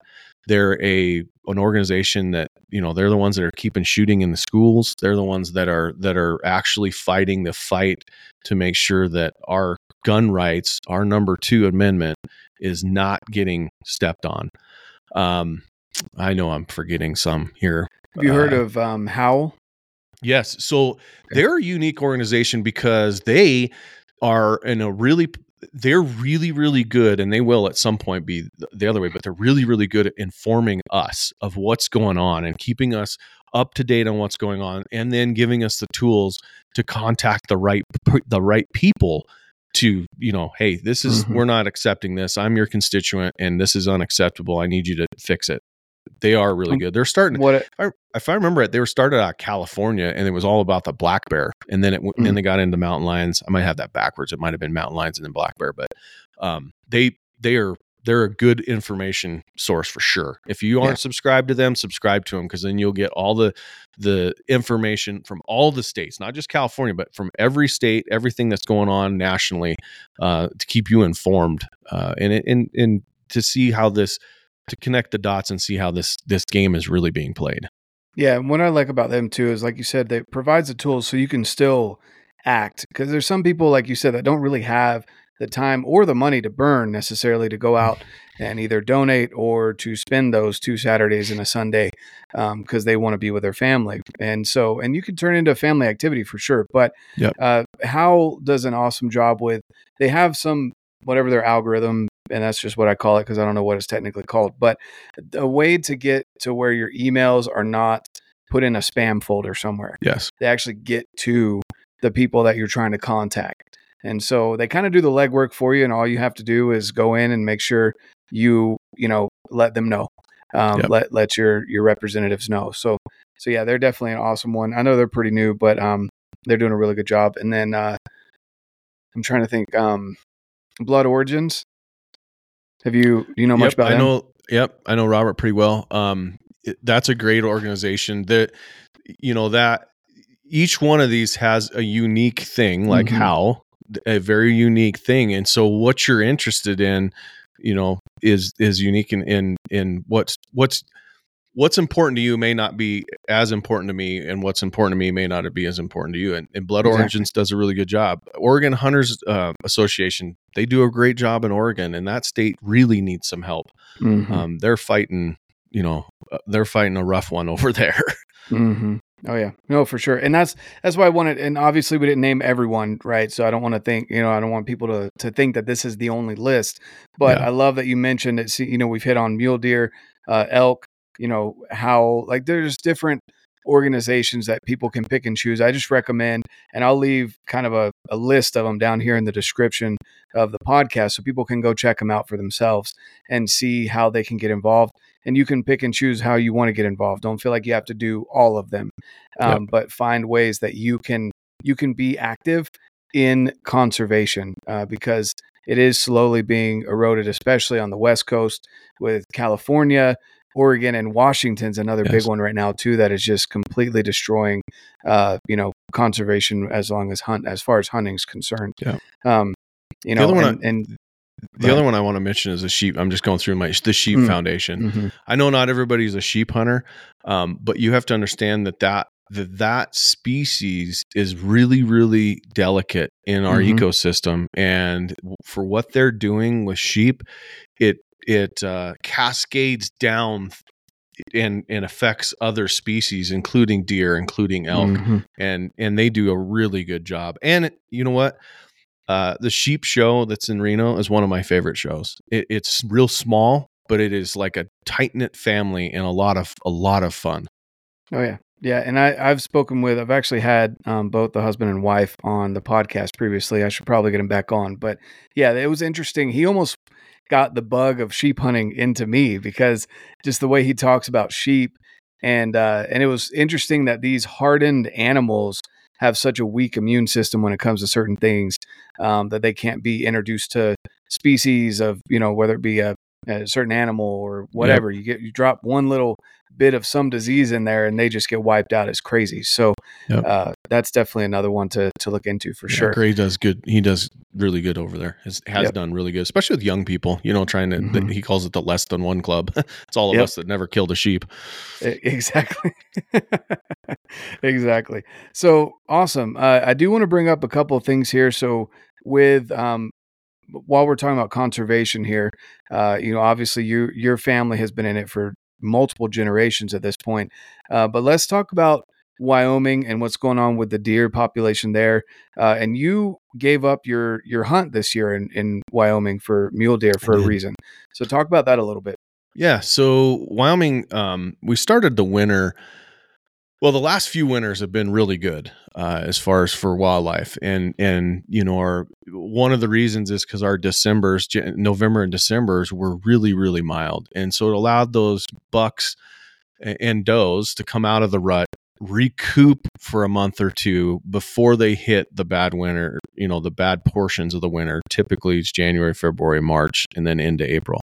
They're a an organization that you know they're the ones that are keeping shooting in the schools. They're the ones that are that are actually fighting the fight to make sure that our gun rights, our number two amendment, is not getting stepped on. Um, I know I'm forgetting some here. Have you heard uh, of um, Howl? Yes. So they're a unique organization because they are in a really they're really really good and they will at some point be the other way but they're really really good at informing us of what's going on and keeping us up to date on what's going on and then giving us the tools to contact the right the right people to you know hey this is mm-hmm. we're not accepting this. I'm your constituent and this is unacceptable. I need you to fix it. They are really um, good. They're starting what it, if, I, if, I, remember it they were started out california and it was all about the black bear and then it mm-hmm. then they got into mountain lions. I might have that backwards. It might have been mountain lions and then black bear but um, they they are they're a good information source for sure. If you aren't yeah. subscribed to them, subscribe to them because then you'll get all the the information from all the states, not just California, but from every state, everything that's going on nationally, uh, to keep you informed uh, and and and to see how this to connect the dots and see how this this game is really being played. Yeah, and what I like about them too is, like you said, they provides the tools so you can still act because there's some people, like you said, that don't really have the time or the money to burn necessarily to go out and either donate or to spend those two Saturdays and a Sunday because um, they want to be with their family. And so, and you can turn into a family activity for sure. But yep. uh, Howl does an awesome job with, they have some, whatever their algorithm, and that's just what I call it because I don't know what it's technically called, but a way to get to where your emails are not put in a spam folder somewhere. Yes. They actually get to the people that you're trying to contact. And so they kind of do the legwork for you, and all you have to do is go in and make sure you you know let them know, um, yep. let let your your representatives know. So so yeah, they're definitely an awesome one. I know they're pretty new, but um, they're doing a really good job. And then uh, I'm trying to think, um, Blood Origins. Have you do you know much yep, about? I them? know. Yep, I know Robert pretty well. Um, it, that's a great organization. That you know that each one of these has a unique thing, like mm-hmm. how a very unique thing and so what you're interested in you know is is unique in in in what's what's what's important to you may not be as important to me and what's important to me may not be as important to you and, and blood exactly. origins does a really good job oregon hunters uh, association they do a great job in oregon and that state really needs some help mm-hmm. um, they're fighting you know uh, they're fighting a rough one over there mm-hmm. Oh yeah, no, for sure, and that's that's why I wanted. And obviously, we didn't name everyone, right? So I don't want to think, you know, I don't want people to to think that this is the only list. But yeah. I love that you mentioned it. See, you know, we've hit on mule deer, uh, elk, you know, how like there's different organizations that people can pick and choose. I just recommend, and I'll leave kind of a, a list of them down here in the description of the podcast so people can go check them out for themselves and see how they can get involved and you can pick and choose how you want to get involved. Don't feel like you have to do all of them, um, yep. but find ways that you can you can be active in conservation uh, because it is slowly being eroded, especially on the West Coast with California. Oregon and Washington's another yes. big one right now too. That is just completely destroying, uh, you know, conservation as long as hunt as far as hunting's concerned. Yeah. Um, you know, and, I, and, the other one I want to mention is a sheep. I'm just going through my the sheep mm. foundation. Mm-hmm. I know not everybody's a sheep hunter, um, but you have to understand that that that that species is really really delicate in our Mhm. ecosystem and for what they're doing with sheep it it uh, cascades down and and affects other species including deer including elk Mhm. and and they do a really good job and you know what uh, the sheep show that's in Reno is one of my favorite shows. It, it's real small, but it is like a tight knit family and a lot of a lot of fun. Oh yeah, yeah. And I I've spoken with I've actually had um, both the husband and wife on the podcast previously. I should probably get him back on, but yeah, it was interesting. He almost got the bug of sheep hunting into me because just the way he talks about sheep and uh, and it was interesting that these hardened animals have such a weak immune system when it comes to certain things um, that they can't be introduced to species of you know whether it be a, a certain animal or whatever. You get you drop one little bit of some disease in there and they just get wiped out as crazy so Yep. uh, that's definitely another one to to look into for Yeah, sure Gray does good. He does really good over there. Has, has Yep. done really good, especially with young people. You know, trying to. Mhm. He calls it the less than one club. it's all of Yep. us that never killed a sheep. Exactly. exactly. So awesome. Uh, I do want to bring up a couple of things here. So with um, while we're talking about conservation here, uh, you know, obviously your your family has been in it for multiple generations at this point. Uh, but let's talk about Wyoming and what's going on with the deer population there. Uh, and you gave up your your hunt this year in, in Wyoming for mule deer for a reason. So talk about that a little bit. Yeah. So Wyoming, um, we started the winter. Well, the last few winters have been really good uh, as far as for wildlife, and and you know, our one of the reasons is because our December's, November and December's were really really mild, and so it allowed those bucks and does to come out of the rut, recoup for a month or two before they hit the bad winter. You know, the bad portions of the winter. Typically, it's January, February, March, and then into April.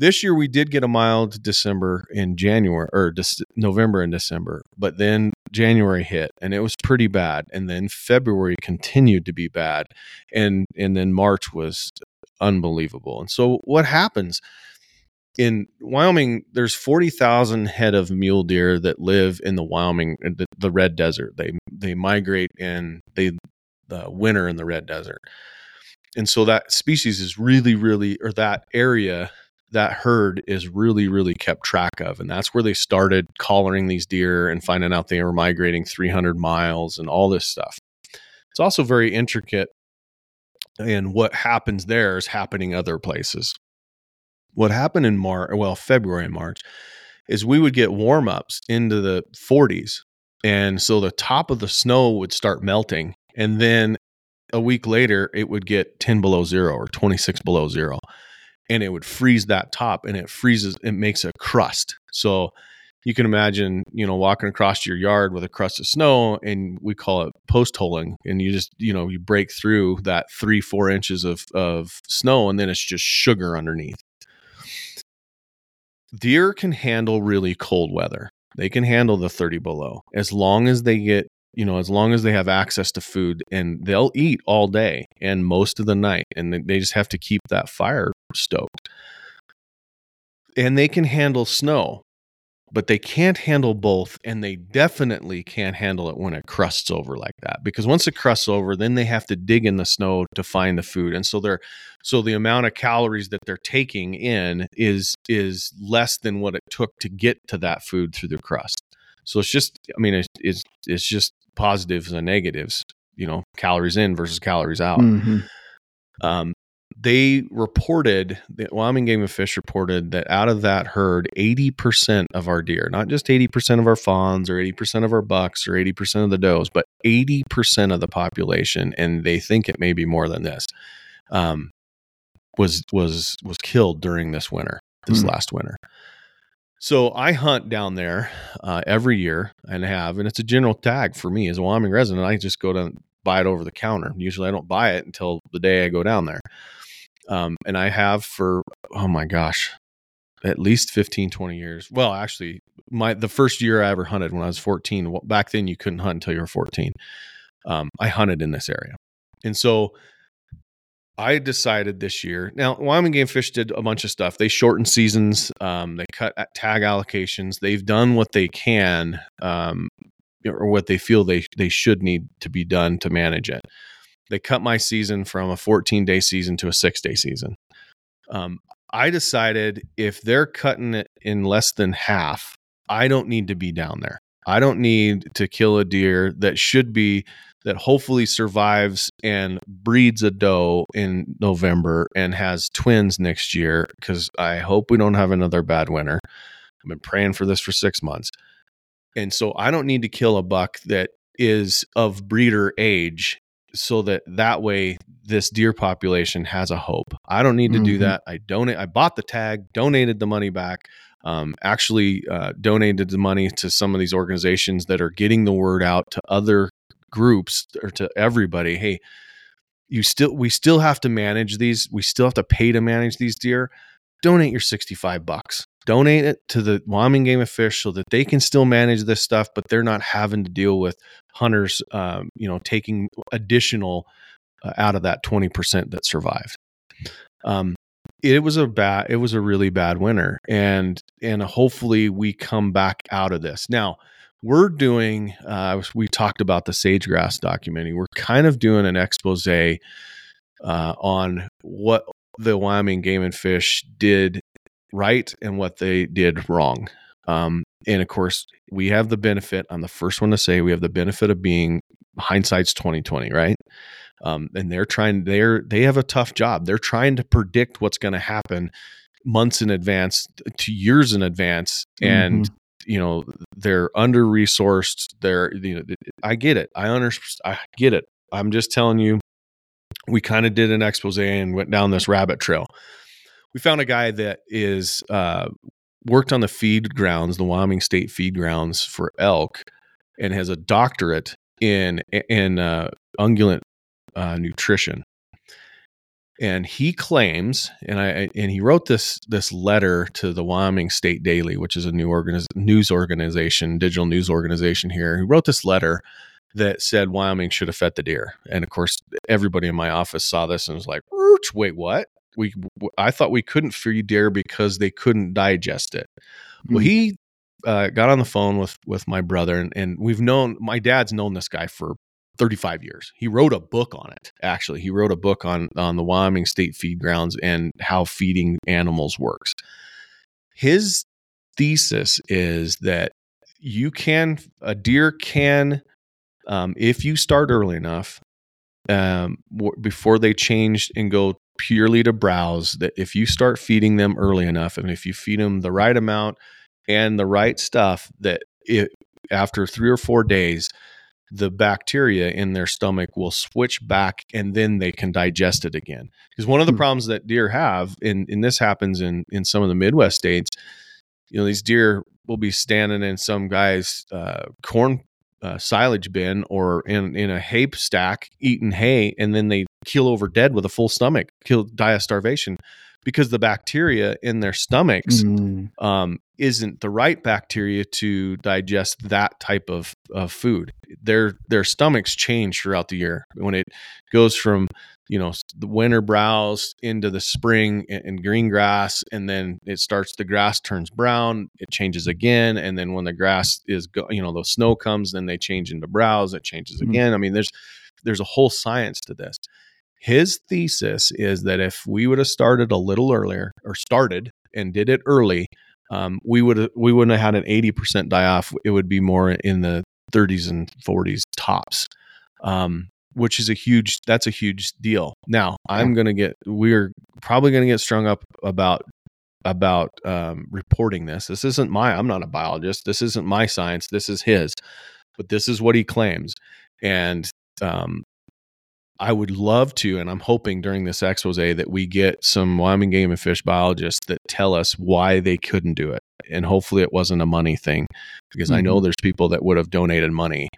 This year we did get a mild December in January or November and December, but then January hit and it was pretty bad, and then February continued to be bad, and and then March was unbelievable. And so what happens in Wyoming? There's forty thousand head of mule deer that live in the Wyoming the, the Red Desert. They they migrate and they the winter in the Red Desert, and so that species is really really or that area that herd is really really kept track of and that's where they started collaring these deer and finding out they were migrating 300 miles and all this stuff. It's also very intricate and what happens there is happening other places. What happened in march well february and march is we would get warm ups into the 40s and so the top of the snow would start melting and then a week later it would get 10 below zero or 26 below zero and it would freeze that top and it freezes it makes a crust. So you can imagine you know walking across your yard with a crust of snow and we call it post holing and you just you know you break through that three four inches of of snow and then it's just sugar underneath. Deer can handle really cold weather. They can handle the 30 below. As long as they get you know as long as they have access to food and they'll eat all day and most of the night and they- they just have to keep that fire stoked. And they can handle snow but they can't handle both and they definitely can't handle it when it crusts over like that because once it crusts over then they have to dig in the snow to find the food and so they're so the amount of calories that they're taking in is is less than what it took to get to that food through the crust. So it's just i mean it's it's, it's just positives and negatives you know calories in versus calories out. Mhm. um, they reported the Wyoming Game and Fish reported that out of that herd, 80% of our deer, not just 80% of our fawns or 80% of our bucks or 80% of the does, but 80% of the population, and they think it may be more than this, um, was was was killed during this winter, this Hmm. last winter. So I hunt down there uh, every year and have, and it's a general tag for me as a Wyoming resident. I just go to buy it over the counter. Usually I don't buy it until the day I go down there. Um, and I have for, oh my gosh, at least 15, 20 years. Well, actually, my the first year I ever hunted when I was 14, well, back then you couldn't hunt until you were 14. Um, I hunted in this area. And so I decided this year. Now, Wyoming Game Fish did a bunch of stuff. They shortened seasons. Um, they cut tag allocations. They've done what they can um, or what they feel they they should need to be done to manage it. They cut my season from a 14 day season to a six day season. Um, I decided if they're cutting it in less than half, I don't need to be down there. I don't need to kill a deer that should be that hopefully survives and breeds a doe in November and has twins next year because I hope we don't have another bad winter. I've been praying for this for six months. And so I don't need to kill a buck that is of breeder age so that that way this deer population has a hope. I don't need to mm-hmm. do that. I donate. I bought the tag, donated the money back. Um, actually, uh, donated the money to some of these organizations that are getting the word out to other groups or to everybody. Hey, you still we still have to manage these. We still have to pay to manage these deer. Donate your sixty five bucks donate it to the Wyoming Game of Fish so that they can still manage this stuff, but they're not having to deal with hunters, um, you know, taking additional uh, out of that 20% that survived. Um, it was a bad, it was a really bad winter and, and hopefully we come back out of this. Now we're doing, uh, we talked about the sagegrass documentary. We're kind of doing an expose uh, on what the Wyoming Game and Fish did right and what they did wrong. Um, and of course, we have the benefit. I'm the first one to say we have the benefit of being hindsight's 2020, right? Um, and they're trying. They're they have a tough job. They're trying to predict what's going to happen months in advance to years in advance, and mm-hmm. you know they're under resourced. They're you know I get it. I understand. I get it. I'm just telling you. We kind of did an expose and went down this rabbit trail we found a guy that is uh, worked on the feed grounds, the Wyoming State feed grounds for elk, and has a doctorate in in uh, ungulate uh, nutrition. And he claims, and I and he wrote this this letter to the Wyoming State Daily, which is a new organiz- news organization, digital news organization here. He wrote this letter that said Wyoming should have fed the deer. And of course, everybody in my office saw this and was like, "Wait, what?" We I thought we couldn't feed deer because they couldn't digest it. Mm-hmm. Well, hmm. he uh, got on the phone with with my brother, and, and we've known my dad's known this guy for 35 years. He wrote a book on it. Actually, he wrote a book on on the Wyoming State Feed Grounds and how feeding animals works. His thesis is that you can a deer can um, if you start early enough um, w- before they change and go purely to browse that if you start feeding them early enough and if you feed them the right amount and the right stuff that it after 3 or 4 days the bacteria in their stomach will switch back and then they can digest it again because one of the hmm. problems that deer have and, and this happens in in some of the midwest states you know these deer will be standing in some guy's uh, corn uh, silage bin or in in a hay stack eating hay, and then they keel over dead with a full stomach, kill die of starvation because the bacteria in their stomachs mm. um, isn't the right bacteria to digest that type of, of food. Their their stomachs change throughout the year when it goes from you know the winter browse into the spring and, green grass and then it starts the grass turns brown it changes again and then when the grass is go, you know the snow comes then they change into browse it changes mm-hmm. again i mean there's there's a whole science to this his thesis is that if we would have started a little earlier or started and did it early um, we would we wouldn't have had an 80% die off it would be more in the 30s and 40s tops um, which is a huge that's a huge deal. Now, I'm going to get we're probably going to get strung up about about um, reporting this. This isn't my I'm not a biologist. This isn't my science. This is his. But this is what he claims. And um, I would love to, and I'm hoping during this expose that we get some Wyoming game and fish biologists that tell us why they couldn't do it. And hopefully it wasn't a money thing because mm-hmm. I know mm-hmm. there's people that would have donated money,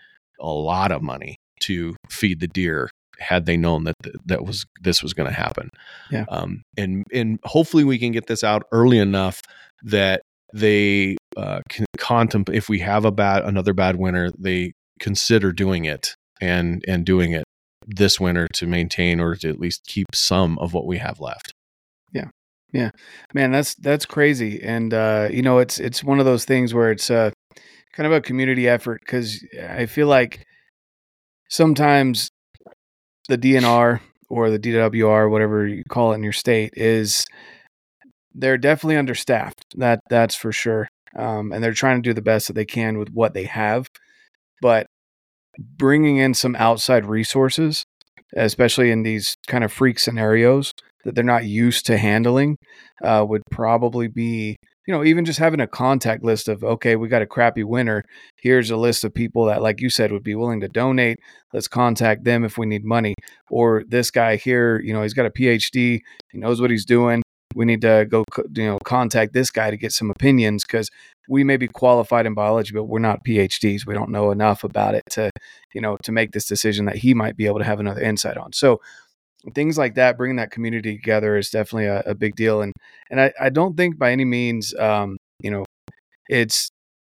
a lot of money to feed the deer had they known that th- that was this was going to happen. Yeah. Um, and and hopefully we can get this out early enough that they uh, can contemplate if we have a bad another bad winter, they consider doing it and and doing it this winter to maintain or to at least keep some of what we have left. Yeah. Yeah. Man, that's that's crazy. And uh, you know, it's it's one of those things where it's uh kind of a community effort because I feel like sometimes the DNR or the DWR, whatever you call it in your state, is they're definitely understaffed. That that's for sure. Um, and they're trying to do the best that they can with what they have, but bringing in some outside resources, especially in these kind of freak scenarios that they're not used to handling, uh, would probably be you know, even just having a contact list of, okay, we got a crappy winter. Here's a list of people that, like you said, would be willing to donate. Let's contact them if we need money. Or this guy here, you know, he's got a PhD, he knows what he's doing. We need to go, you know, contact this guy to get some opinions because we may be qualified in biology, but we're not PhDs. We don't know enough about it to, you know, to make this decision that he might be able to have another insight on. So things like that, bringing that community together is definitely a, a big deal. And and I, I don't think by any means, um, you know, it's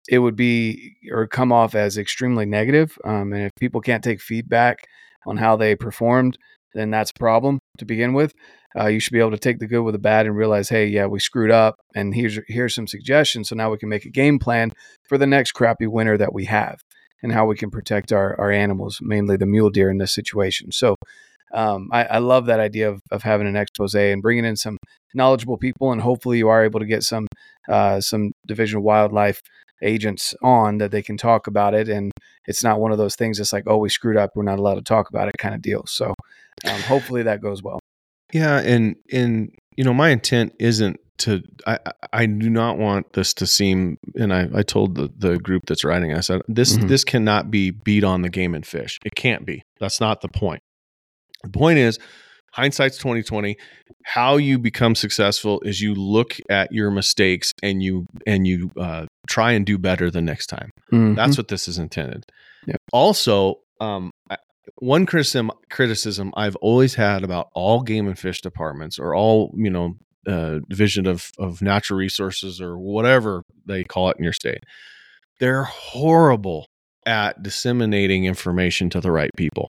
it would be or come off as extremely negative. Um, and if people can't take feedback on how they performed, then that's a problem to begin with. Uh, you should be able to take the good with the bad and realize, hey, yeah, we screwed up, and here's here's some suggestions. So now we can make a game plan for the next crappy winter that we have, and how we can protect our our animals, mainly the mule deer in this situation. So um, I, I, love that idea of, of having an expose and bringing in some knowledgeable people, and hopefully you are able to get some uh, some Division of Wildlife agents on that they can talk about it, and it's not one of those things that's like, oh, we screwed up, we're not allowed to talk about it, kind of deal. So um, hopefully that goes well. Yeah, and and you know my intent isn't to I I do not want this to seem and I, I told the, the group that's writing I said this mm-hmm. this cannot be beat on the game and fish. It can't be. That's not the point. The point is, hindsight's 2020 how you become successful is you look at your mistakes and you and you uh, try and do better the next time mm-hmm. that's what this is intended yep. also um, one criticism criticism i've always had about all game and fish departments or all you know uh, division of of natural resources or whatever they call it in your state they're horrible at disseminating information to the right people.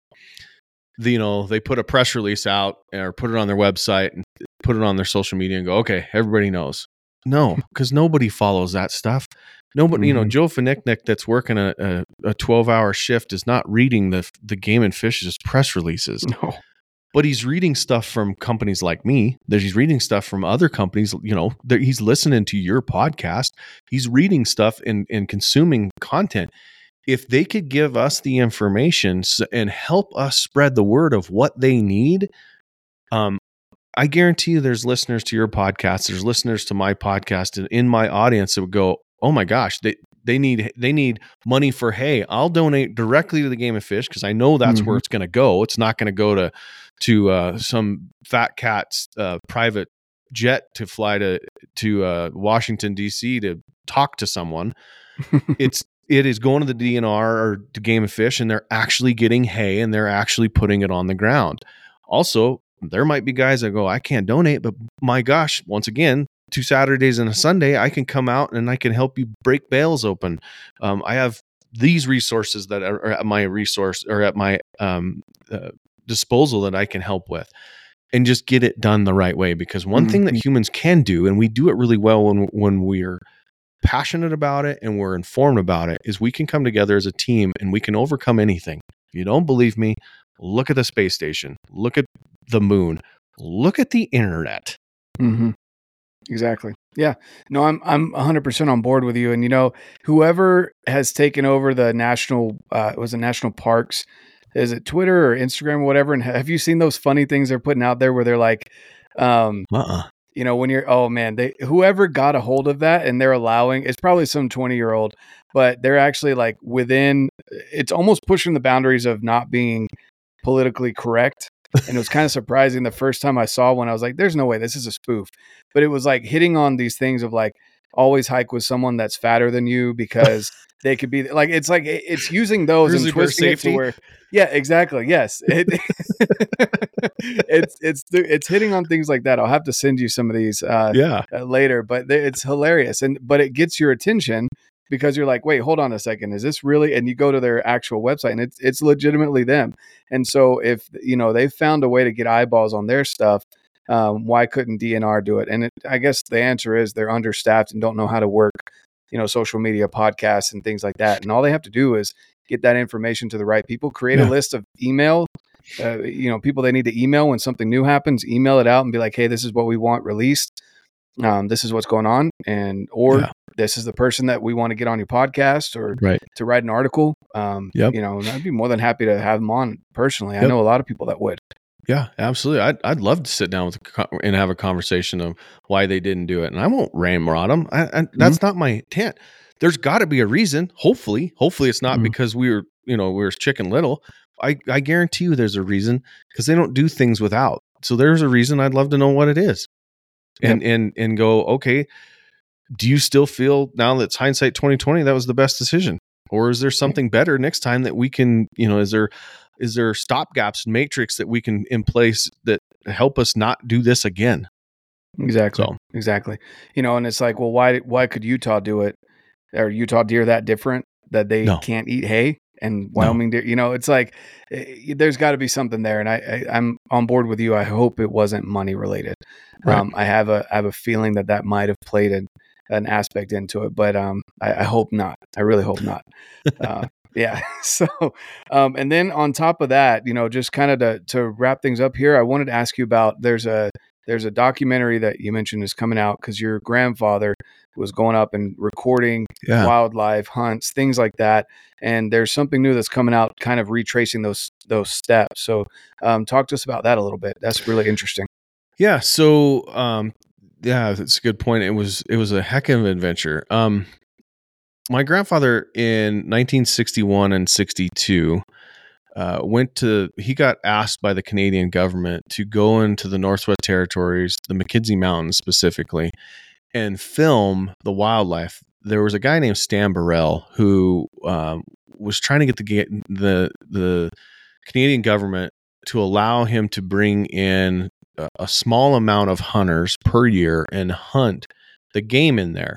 The, you know they put a press release out or put it on their website and put it on their social media and go okay everybody knows. No because nobody follows that stuff nobody mm-hmm. you know mm-hmm. joe Finicknick that's working a, a, a 12 hour shift is not reading the the game and fish's press releases no but he's reading stuff from companies like me that he's reading stuff from other companies you know he's listening to your podcast he's reading stuff and, and consuming content if they could give us the information and help us spread the word of what they need, um, I guarantee you there's listeners to your podcast, there's listeners to my podcast and in my audience that would go, "Oh my gosh, they they need they need money for hay. I'll donate directly to the Game and Fish because I know that's mm-hmm. where it's going to go. It's not going to go to to uh, some fat cat's uh, private jet to fly to to uh, Washington D.C. to talk to someone. it's it is going to the DNR or to Game and Fish, and they're actually getting hay and they're actually putting it on the ground. Also, there might be guys that go, I can't donate, but my gosh, once again, two Saturdays and a Sunday, I can come out and I can help you break bales open. Um, I have these resources that are at my resource or at my um, uh, disposal that I can help with and just get it done the right way. Because one mm-hmm. thing that mm-hmm. humans can do, and we do it really well when when we're passionate about it and we're informed about it is we can come together as a team and we can overcome anything. If you don't believe me, look at the space station, look at the moon, look at the internet. Mm-hmm. Exactly. Yeah. No, I'm I'm 100% on board with you. And you know, whoever has taken over the national uh, was it national parks? Is it Twitter or Instagram or whatever? And have you seen those funny things they're putting out there where they're like, um, uh-uh you know when you're oh man they whoever got a hold of that and they're allowing it's probably some 20 year old but they're actually like within it's almost pushing the boundaries of not being politically correct and it was kind of surprising the first time i saw one i was like there's no way this is a spoof. But it was like hitting on these things of like always hike with someone that's fatter than you because they could be like it's like it's using those and twisting it to where yeah exactly yes. It, it's it's it's hitting on things like that i'll have to send you some of these uh yeah. uh, later but it's hilarious and but it gets your attention because you're like wait hold on a second is this really and you go to their actual website and it's it's legitimately them and so if you know they found a way to get eyeballs on their stuff um, why couldn't DNR do it? And it, I guess the answer is they're understaffed and don't know how to work you know social media podcasts and things like that and all they have to do is get that information to the right people create Yeah. a list of email uh, you know people they need to email when something new happens email it out and be like hey this is what we want released um, this is what's going on and or Yeah. This is the person that we want to get on your podcast or Right. to write an article um, Yep. you know and i'd be more than happy to have them on personally i know a lot of people that would Yeah, absolutely. I'd, I'd love to sit down with and have a conversation of why they didn't do it. And I won't ramrod them. I, I, that's not my intent. There's got to be a reason. Hopefully, hopefully it's not Mhm. because we were, you know, we were chicken little. I, I guarantee you there's a reason because they don't do things without. So there's a reason. I'd love to know what it is, and and and go. Okay, do you still feel now that it's hindsight 2020 that was the best decision, or is there something better next time that we can, you know, is there is there stop gaps and matrix that we can in place that help us not do this again Exactly. So- Exactly. You know, and it's like, well, why why could Utah do it? Are Utah deer that different that they No. can't eat hay? And Wyoming deer, you know, it's like eh, there's got to be something there, and I, I I'm on board with you. I hope it wasn't money related. Right. Um, I have a I have a feeling that that might have played an, an aspect into it, but um, I, I hope not. I really hope not. Uh, yeah. So, um, and then on top of that, you know, just kind of to to wrap things up here, I wanted to ask you about there's a there's a documentary that you mentioned is coming out because your grandfather was going up and recording yeah wildlife hunts, things like that. And there's something new that's coming out, kind of retracing those those steps. So, um, talk to us about that a little bit. That's really interesting. yeah so um yeah that's a good point. It was it was a heck of an adventure. Um my grandfather in 1961 and 62 uh, went to he got asked by the canadian government to go into the northwest territories the Mackenzie mountains specifically and film the wildlife. There was a guy named stan burrell who um, was trying to get the the the canadian government to allow him to bring in a, small amount of hunters per year and hunt the game in there.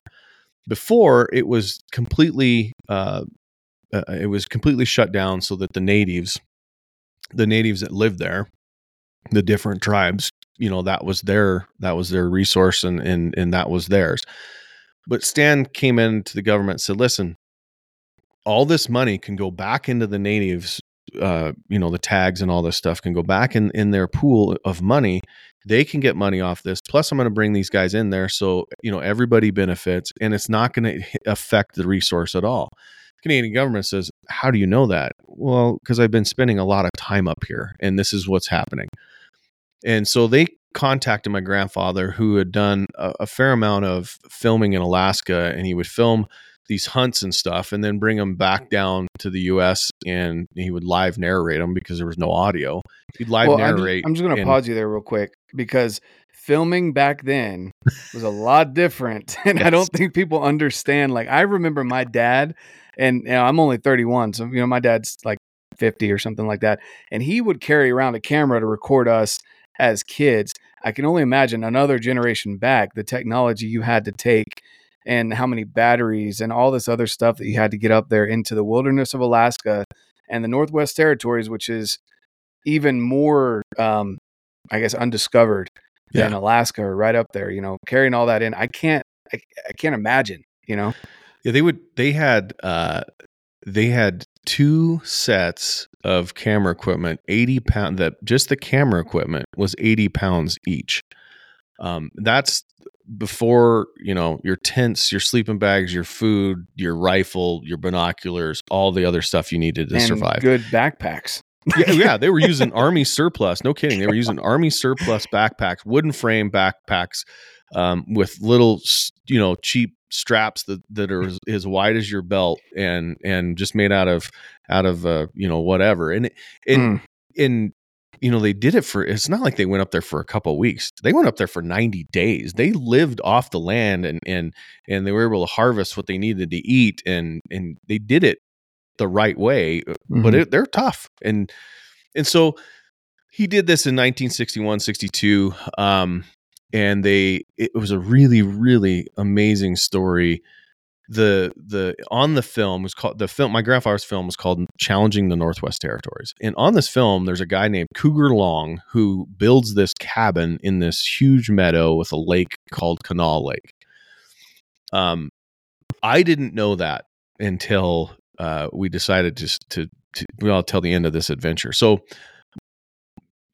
Before it was completely uh, uh, it was completely shut down so that the natives the natives that lived there the different tribes you know that was their that was their resource and and and that was theirs. But stan came into the government and said listen all this money can go back into the natives uh you know the tags and all this stuff can go back in in their pool of money they can get money off this. Plus i'm going to bring these guys in there so you know everybody benefits and it's not going to affect the resource at all. Canadian government says how do you know that? Well because i've been spending a lot of time up here and this is what's happening. And so they contacted my grandfather who had done a, a fair amount of filming in alaska and he would film these hunts and stuff and then bring them back mm. down to the us and he would live narrate them because there was no audio he'd live Well, narrate I'm just going to and- pause you there real quick because filming back then was a lot different, and I don't think people understand. Like I remember my dad, and you know, I'm only 31, so you know my dad's like 50 or something like that, and he would carry around a camera to record us as kids. I can only imagine another generation back the technology you had to take and how many batteries and all this other stuff that you had to get up there into the wilderness of Alaska and the Northwest Territories, which is even more, um, I guess, undiscovered than Alaska, or right up there. You know, carrying all that in, I can't, I, I can't imagine. You know, Yeah, they would. They had. uh They had two sets of camera equipment, eighty pound. That just the camera equipment was eighty pounds each. Um, that's before you know your tents, your sleeping bags, your food, your rifle, your binoculars, all the other stuff you needed to and survive. good backpacks. yeah, yeah, they were using army surplus. No kidding, they were using army surplus backpacks, wooden frame backpacks, um, with little, you know, cheap straps that that are as, as wide as your belt and and just made out of out of uh, you know whatever. And and Mm. and you know they did it for. It's not like they went up there for a couple weeks. They went up there for ninety days. They lived off the land and and and they were able to harvest what they needed to eat and and they did it the right way but Mhm. it, they're tough and and so he did this in 1961 62 um and they it was a really really amazing story the the on the film was called the film my grandfather's film was called challenging the northwest territories and on this film there's a guy named cougar long who builds this cabin in this huge meadow with a lake called canal lake um I didn't know that until uh, we decided just to, to well, I'll tell the end of this adventure. So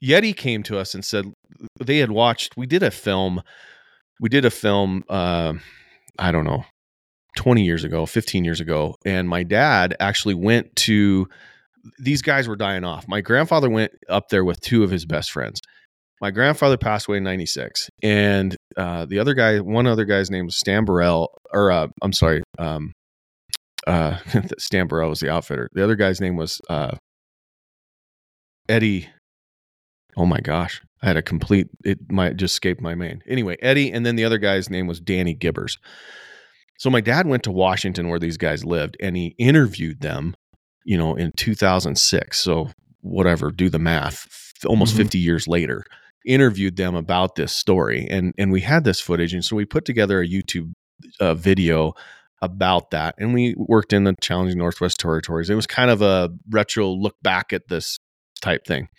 Yeti came to us and said they had watched. We did a film. We did a film. Uh, I don't know, twenty years ago, fifteen years ago, and my dad actually went to. These guys were dying off. My grandfather went up there with two of his best friends. My grandfather passed away in '96, and uh, the other guy, one other guy's name was Stan Burrell, or uh, I'm sorry, um, uh, Stan Burrell was the outfitter. The other guy's name was uh, Eddie Oh my gosh. I had a complete it might just escaped my mind. Anyway, Eddie and then the other guy's name was Danny Gibbers. So my dad went to Washington where these guys lived and he interviewed them, you know, in 2006. So whatever, do the math, almost mm-hmm. 50 years later, interviewed them about this story and and we had this footage and so we put together a YouTube uh, video about that and we worked in the challenging northwest territories it was kind of a retro look back at this type thing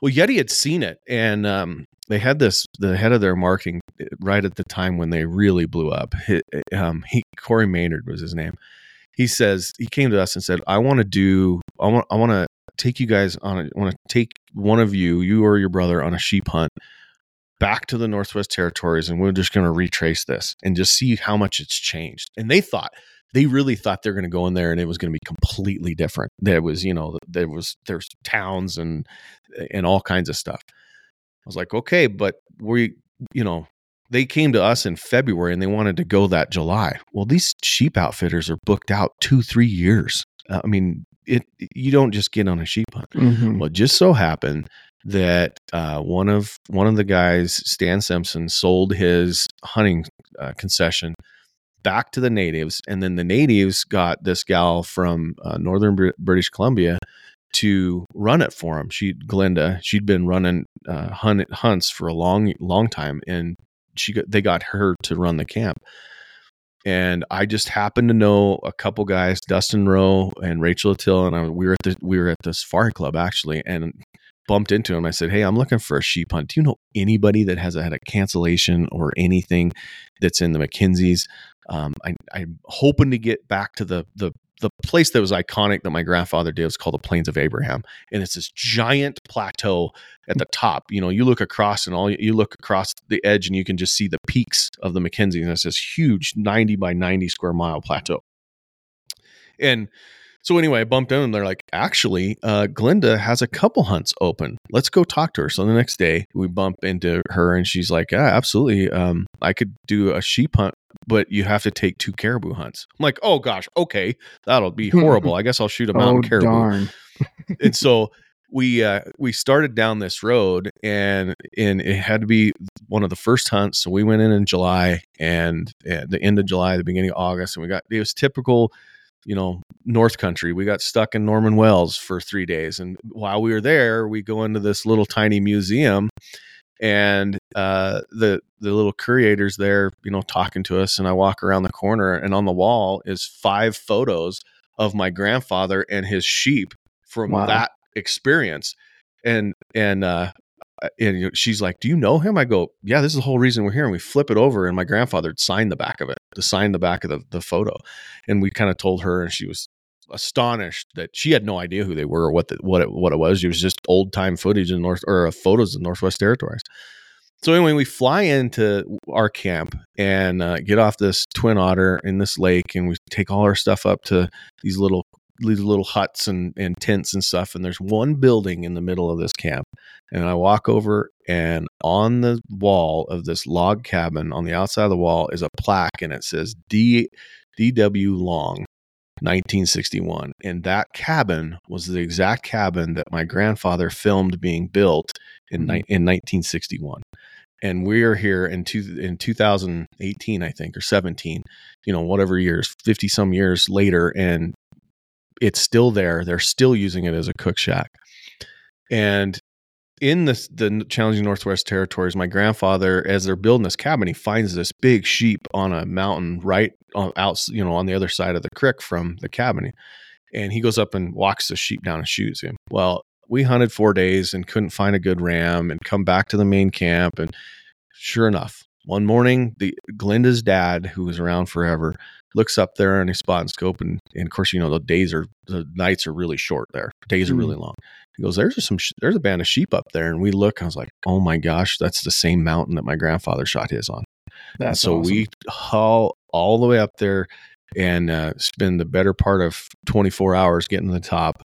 well, Yeti had seen it, and um, they had this. The head of their marketing eh, right at the time when they really blew up. He, eh, um, he Corey Maynard was his name. He says he came to us and said, "I want to do. I want. I want to take you guys on. A, I want to take one of you, you or your brother, on a sheep hunt." back to the Northwest Territories and we're just going to retrace this and just see how much it's changed. And they thought they really thought they're going to go in there and it was going to be completely different. There was, you know, there was there's towns and and all kinds of stuff. I was like, okay, but we, you know, they came to us in February and they wanted to go that July. Well, these sheep outfitters are booked out two, three years. Uh, I mean, it you don't just get on a sheep hunt. Mm-hmm. Well, just so happened that uh, one of one of the guys, Stan Simpson, sold his hunting uh, concession back to the natives, and then the natives got this gal from uh, northern Br- British Columbia to run it for them. She Glenda, she'd been running uh, hunt, hunts for a long, long time, and she got, they got her to run the camp. And I just happened to know a couple guys, Dustin Rowe and Rachel Attila, and I, we were at the we were at the safari club actually, and bumped into him. I said, "Hey, I'm looking for a sheep hunt. Do you know anybody that has had a cancellation or anything that's in the Mackenzies? Um, I, I'm hoping to get back to the the the place that was iconic that my grandfather did was called the Plains of Abraham, and it's this giant plateau at the top. You know, you look across and all you look across the edge, and you can just see the peaks of the Mackenzie, and it's this huge 90 by 90 square mile plateau. And so anyway, I bumped in and they're like, actually, uh, Glenda has a couple hunts open. Let's go talk to her. So the next day we bump into her and she's like, yeah, absolutely. Um, I could do a sheep hunt, but you have to take two caribou hunts. I'm like, oh gosh, okay, that'll be horrible. I guess I'll shoot a mountain oh, caribou. Darn. and so we uh, we started down this road and and it had to be one of the first hunts. So we went in in July and at the end of July, the beginning of August, and we got it was typical you know, North Country. We got stuck in Norman Wells for three days. And while we were there, we go into this little tiny museum and uh, the the little curators there, you know, talking to us. And I walk around the corner and on the wall is five photos of my grandfather and his sheep from wow. that experience. And and uh, uh, and she's like, "Do you know him?" I go, "Yeah, this is the whole reason we're here." And we flip it over, and my grandfather signed the back of it, to sign the back of the, the photo, and we kind of told her, and she was astonished that she had no idea who they were or what the, what it, what it was. It was just old time footage in North or uh, photos of Northwest Territories. So anyway, we fly into our camp and uh, get off this twin otter in this lake, and we take all our stuff up to these little these little huts and, and tents and stuff. And there's one building in the middle of this camp. And I walk over, and on the wall of this log cabin, on the outside of the wall, is a plaque, and it says D D.W. Long, 1961. And that cabin was the exact cabin that my grandfather filmed being built in, mm-hmm. in 1961 and we are here in two, in 2018 i think or 17 you know whatever years 50 some years later and it's still there. They're still using it as a cook shack. And in the the challenging Northwest Territories, my grandfather, as they're building this cabin, he finds this big sheep on a mountain right on, out, you know, on the other side of the creek from the cabin, and he goes up and walks the sheep down and shoots him. Well, we hunted four days and couldn't find a good ram, and come back to the main camp, and sure enough, one morning, the Glenda's dad, who was around forever, looks up there on his spotting scope, and, and of course, you know the days are the nights are really short there. Days are Mm. really long. He goes, "There's some sh- there's a band of sheep up there," and we look. I was like, "Oh my gosh, that's the same mountain that my grandfather shot his on." And That's so awesome. we haul all the way up there and uh, spend the better part of 24 hours getting to the top.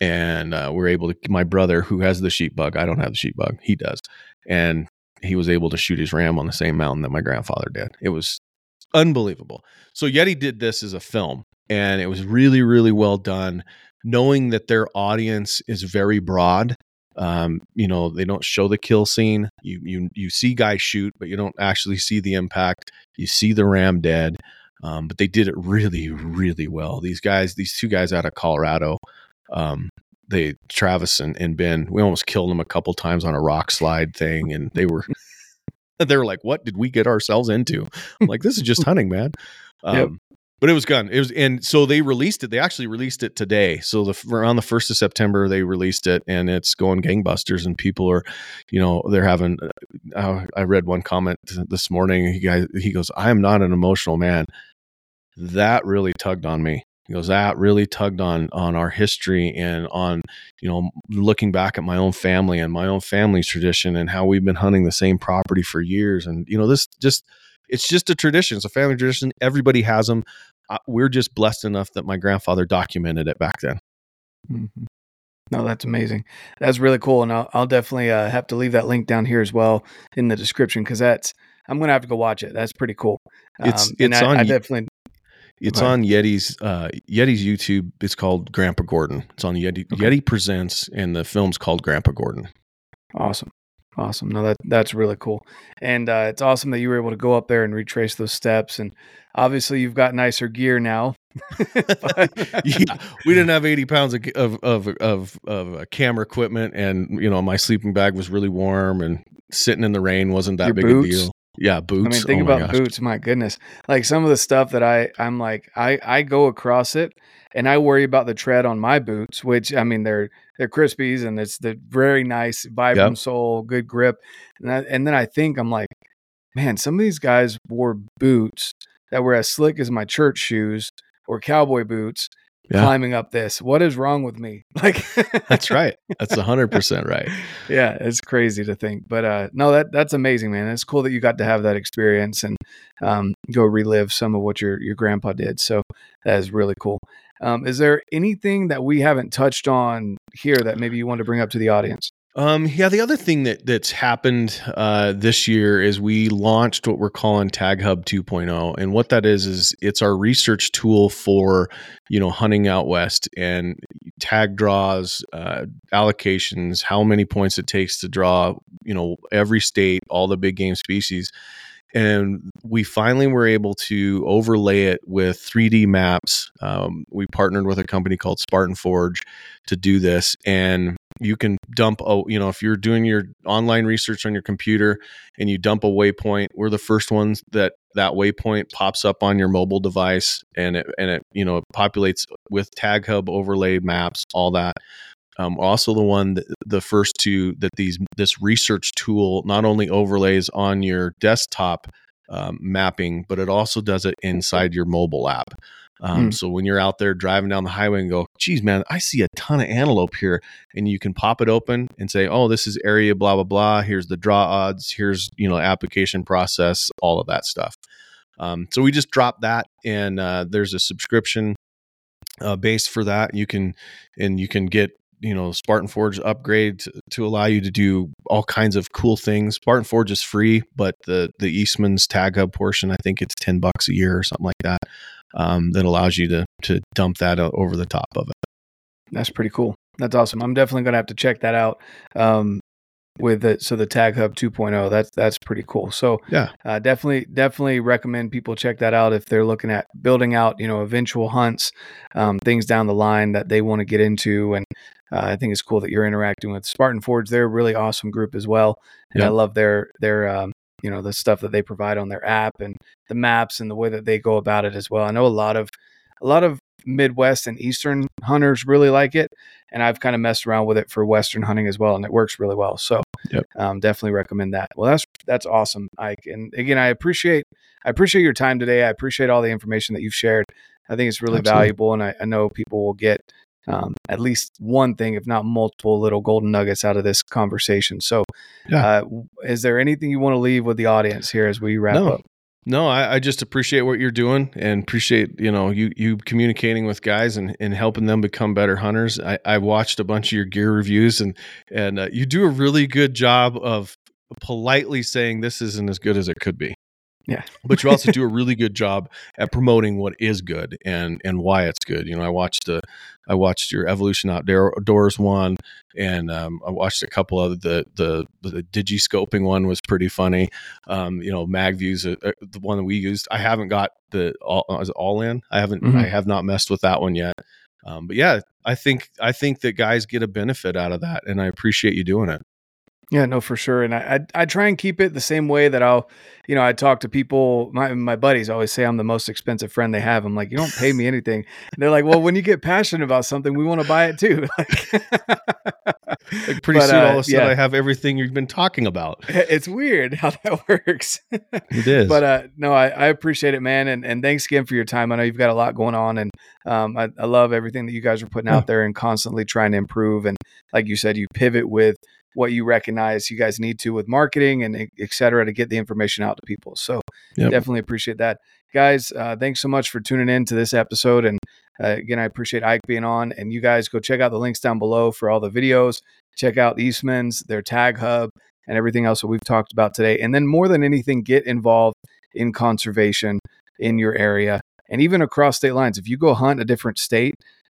And uh, we're able to, my brother who has the sheep bug, I don't have the sheep bug, he does. And he was able to shoot his ram on the same mountain that my grandfather did. It was unbelievable. So Yeti did this as a film and it was really, really well done, knowing that their audience is very broad. Um, you know, they don't show the kill scene. You you you see guys shoot, but you don't actually see the impact. You see the ram dead. Um, but they did it really, really well. These guys, these two guys out of Colorado, um, they Travis and, and Ben, we almost killed them a couple times on a rock slide thing, and they were they were like, "What did we get ourselves into?" I'm like, "This is just hunting, man." Um, Yep. But it was gun. It was, and so they released it. They actually released it today. So the around the first of September, they released it, and it's going gangbusters. And people are, you know, they're having. Uh, I read one comment this morning. He guy, he goes, "I am not an emotional man." That really tugged on me. He goes, that really tugged on on our history and on you know looking back at my own family and my own family's tradition and how we've been hunting the same property for years. And you know this just it's just a tradition. It's a family tradition. Everybody has them uh, we're just blessed enough that my grandfather documented it back then. Mhm. No, that's amazing. That's really cool, and I'll, I'll definitely uh, have to leave that link down here as well It's- I, on I y- definitely it's Okay. on yeti's uh yeti's youtube it's called grandpa gordon it's on yeti Okay. yeti presents and the film's called grandpa gordon awesome, awesome. No, that that's really cool, and uh, it's awesome that you were able to go up there and retrace those steps. And obviously, you've got nicer gear now. But- yeah, we didn't have 80 pounds of of of of, of uh, camera equipment, and you know my sleeping bag was really warm, and sitting in the rain wasn't that Your big boots? a deal. Yeah, boots. I mean, think oh about gosh. boots. My goodness, like some of the stuff that I, I'm like, I, I go across it, and I worry about the tread on my boots. Which I mean, they're they're Crispis, and it's the very nice Vibram Yep. sole, good grip. And I, and then I think I'm like, man, some of these guys wore boots that were as slick as my church shoes or cowboy boots. Yeah. Climbing up this, what is wrong with me? Like, That's right. That's 100 percent right. yeah, it's crazy to think, but uh, no, that that's amazing, man. It's cool that you got to have that experience and um, go relive some of what your your grandpa did. So that is really cool. Um, is there anything that we haven't touched on here that maybe you want to bring up to the audience? Um, yeah, the other thing that that's happened uh, this year is we launched what we're calling Tag Hub 2.0, and what that is is it's our research tool for you know hunting out west and tag draws, uh, allocations, how many points it takes to draw, you know, every state, all the big game species. And we finally were able to overlay it with 3D maps. Um, we partnered with a company called Spartan Forge to do this, and you can dump a you know if you're doing your online research on your computer and you dump a waypoint we're the first ones that that waypoint pops up on your mobile device and it and it you know it populates with tag hub overlay maps all that. Um, also the one that, the first two that these this research tool not only overlays on your desktop um, mapping but it also does it inside your mobile app um, Hmm. So when you're out there driving down the highway and go, geez, man, I see a ton of antelope here, and you can pop it open and say, oh, this is area blah blah blah. Here's the draw odds. Here's you know application process, all of that stuff. Um, so we just dropped that, and uh, there's a subscription uh, base for that. You can and you can get you know Spartan Forge upgrade to, to allow you to do all kinds of cool things. Spartan Forge is free, but the the Eastman's Tag Hub portion, I think it's ten bucks a year or something like that. Um, that allows you to to dump that over the top of it. That's pretty cool. That's awesome. I'm definitely gonna have to check that out. Um, with it, so the Tag Hub 2.0, that's that's pretty cool. So Yeah. uh, definitely definitely recommend people check that out if they're looking at building out you know eventual hunts, um, things down the line that they want to get into. And uh, I think it's cool that you're interacting with Spartan Forge. They're a really awesome group as well, and I love their their um, you know the stuff that they provide on their app and the maps and the way that they go about it as well. I know a lot of a lot of Midwest and Eastern hunters really like it, and I've kind of messed around with it for Western hunting as well, and it works really well. So Yep. um, definitely recommend that. Well, that's that's awesome, Ike. And again, I appreciate I appreciate your time today. I appreciate all the information that you've shared. I think it's really Absolutely. valuable, and I, I know people will get um, at least one thing, if not multiple, little golden nuggets out of this conversation. So, Yeah. uh, is there anything you want to leave with the audience here as we wrap No. up? No, I, I just appreciate what you're doing and appreciate you know you you communicating with guys and, and helping them become better hunters. I, I watched a bunch of your gear reviews and and uh, you do a really good job of politely saying this isn't as good as it could be. Yeah. but you also do a really good job at promoting what is good and and why it's good. You know, I watched the I watched your Evolution Outdoors one, and um, I watched a couple of the the the digi scoping one was pretty funny. Um, you know, MagViews, uh, uh, the one that we used. I haven't got the all uh, Ollin. I haven't. Mhm. I have not messed with that one yet. Um, but yeah, I think I think that guys get a benefit out of that, and I appreciate you doing it. Yeah, no, for sure. And I, I I try and keep it the same way that I'll, you know, I talk to people. My my buddies always say I'm the most expensive friend they have. I'm like, you don't pay me anything. And they're like, well, when you get passionate about something, we want to buy it too. Like pretty But, soon, all of uh, a sudden, yeah. I have everything you've been talking about. it's weird how that works. It is, but uh, no, I, I appreciate it, man, and and thanks again for your time. I know you've got a lot going on, and um, I, I love everything that you guys are putting out there and constantly trying to improve. And like you said, you pivot with what you recognize you guys need to with marketing and et cetera to get the information out to people. So Yep. definitely appreciate that, guys. Uh, thanks so much for tuning in to this episode, and uh, again, I appreciate Ike being on. And you guys go check out the links down below for all the videos. Check out Eastman's, their tag hub, and everything else that we've talked about today. And then more than anything, get involved in conservation in your area and even across state lines. If you go hunt a different state,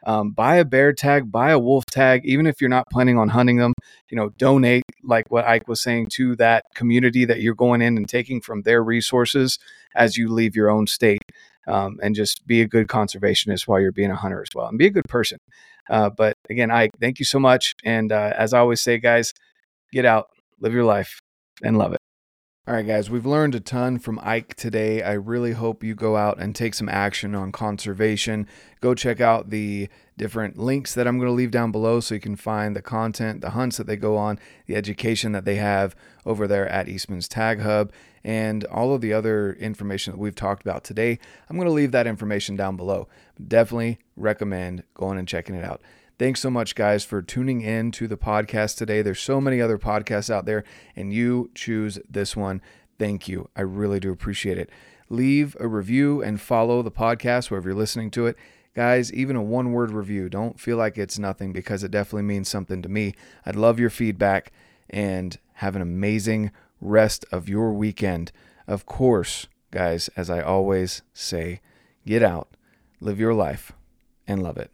um, buy a bear tag, buy a wolf tag, even if you're not planning on hunting them. You know, donate like what Ike was saying to that community that you're going in and taking from their resources as you leave your own state. Um, and just be a good conservationist while you're being a hunter as well, and be a good person. Uh, but again, Ike, thank you so much. And uh, as I always say, guys, get out, live your life, and love it. All right, guys, we've learned a ton from Ike today. I really hope you go out and take some action on conservation. Go check out the different links that I'm going to leave down below so you can find the content, the hunts that they go on, the education that they have over there at Eastman's Tag Hub, and all of the other information that we've talked about today. I'm going to leave that information down below. Definitely recommend going and checking it out. Thanks so much, guys, for tuning in to the podcast today. There's so many other podcasts out there, and you choose this one. Thank you. I really do appreciate it. Leave a review and follow the podcast wherever you're listening to it. Guys, even a one word review, don't feel like it's nothing because it definitely means something to me. I'd love your feedback and have an amazing rest of your weekend. Of course, guys, as I always say, get out, live your life, and love it.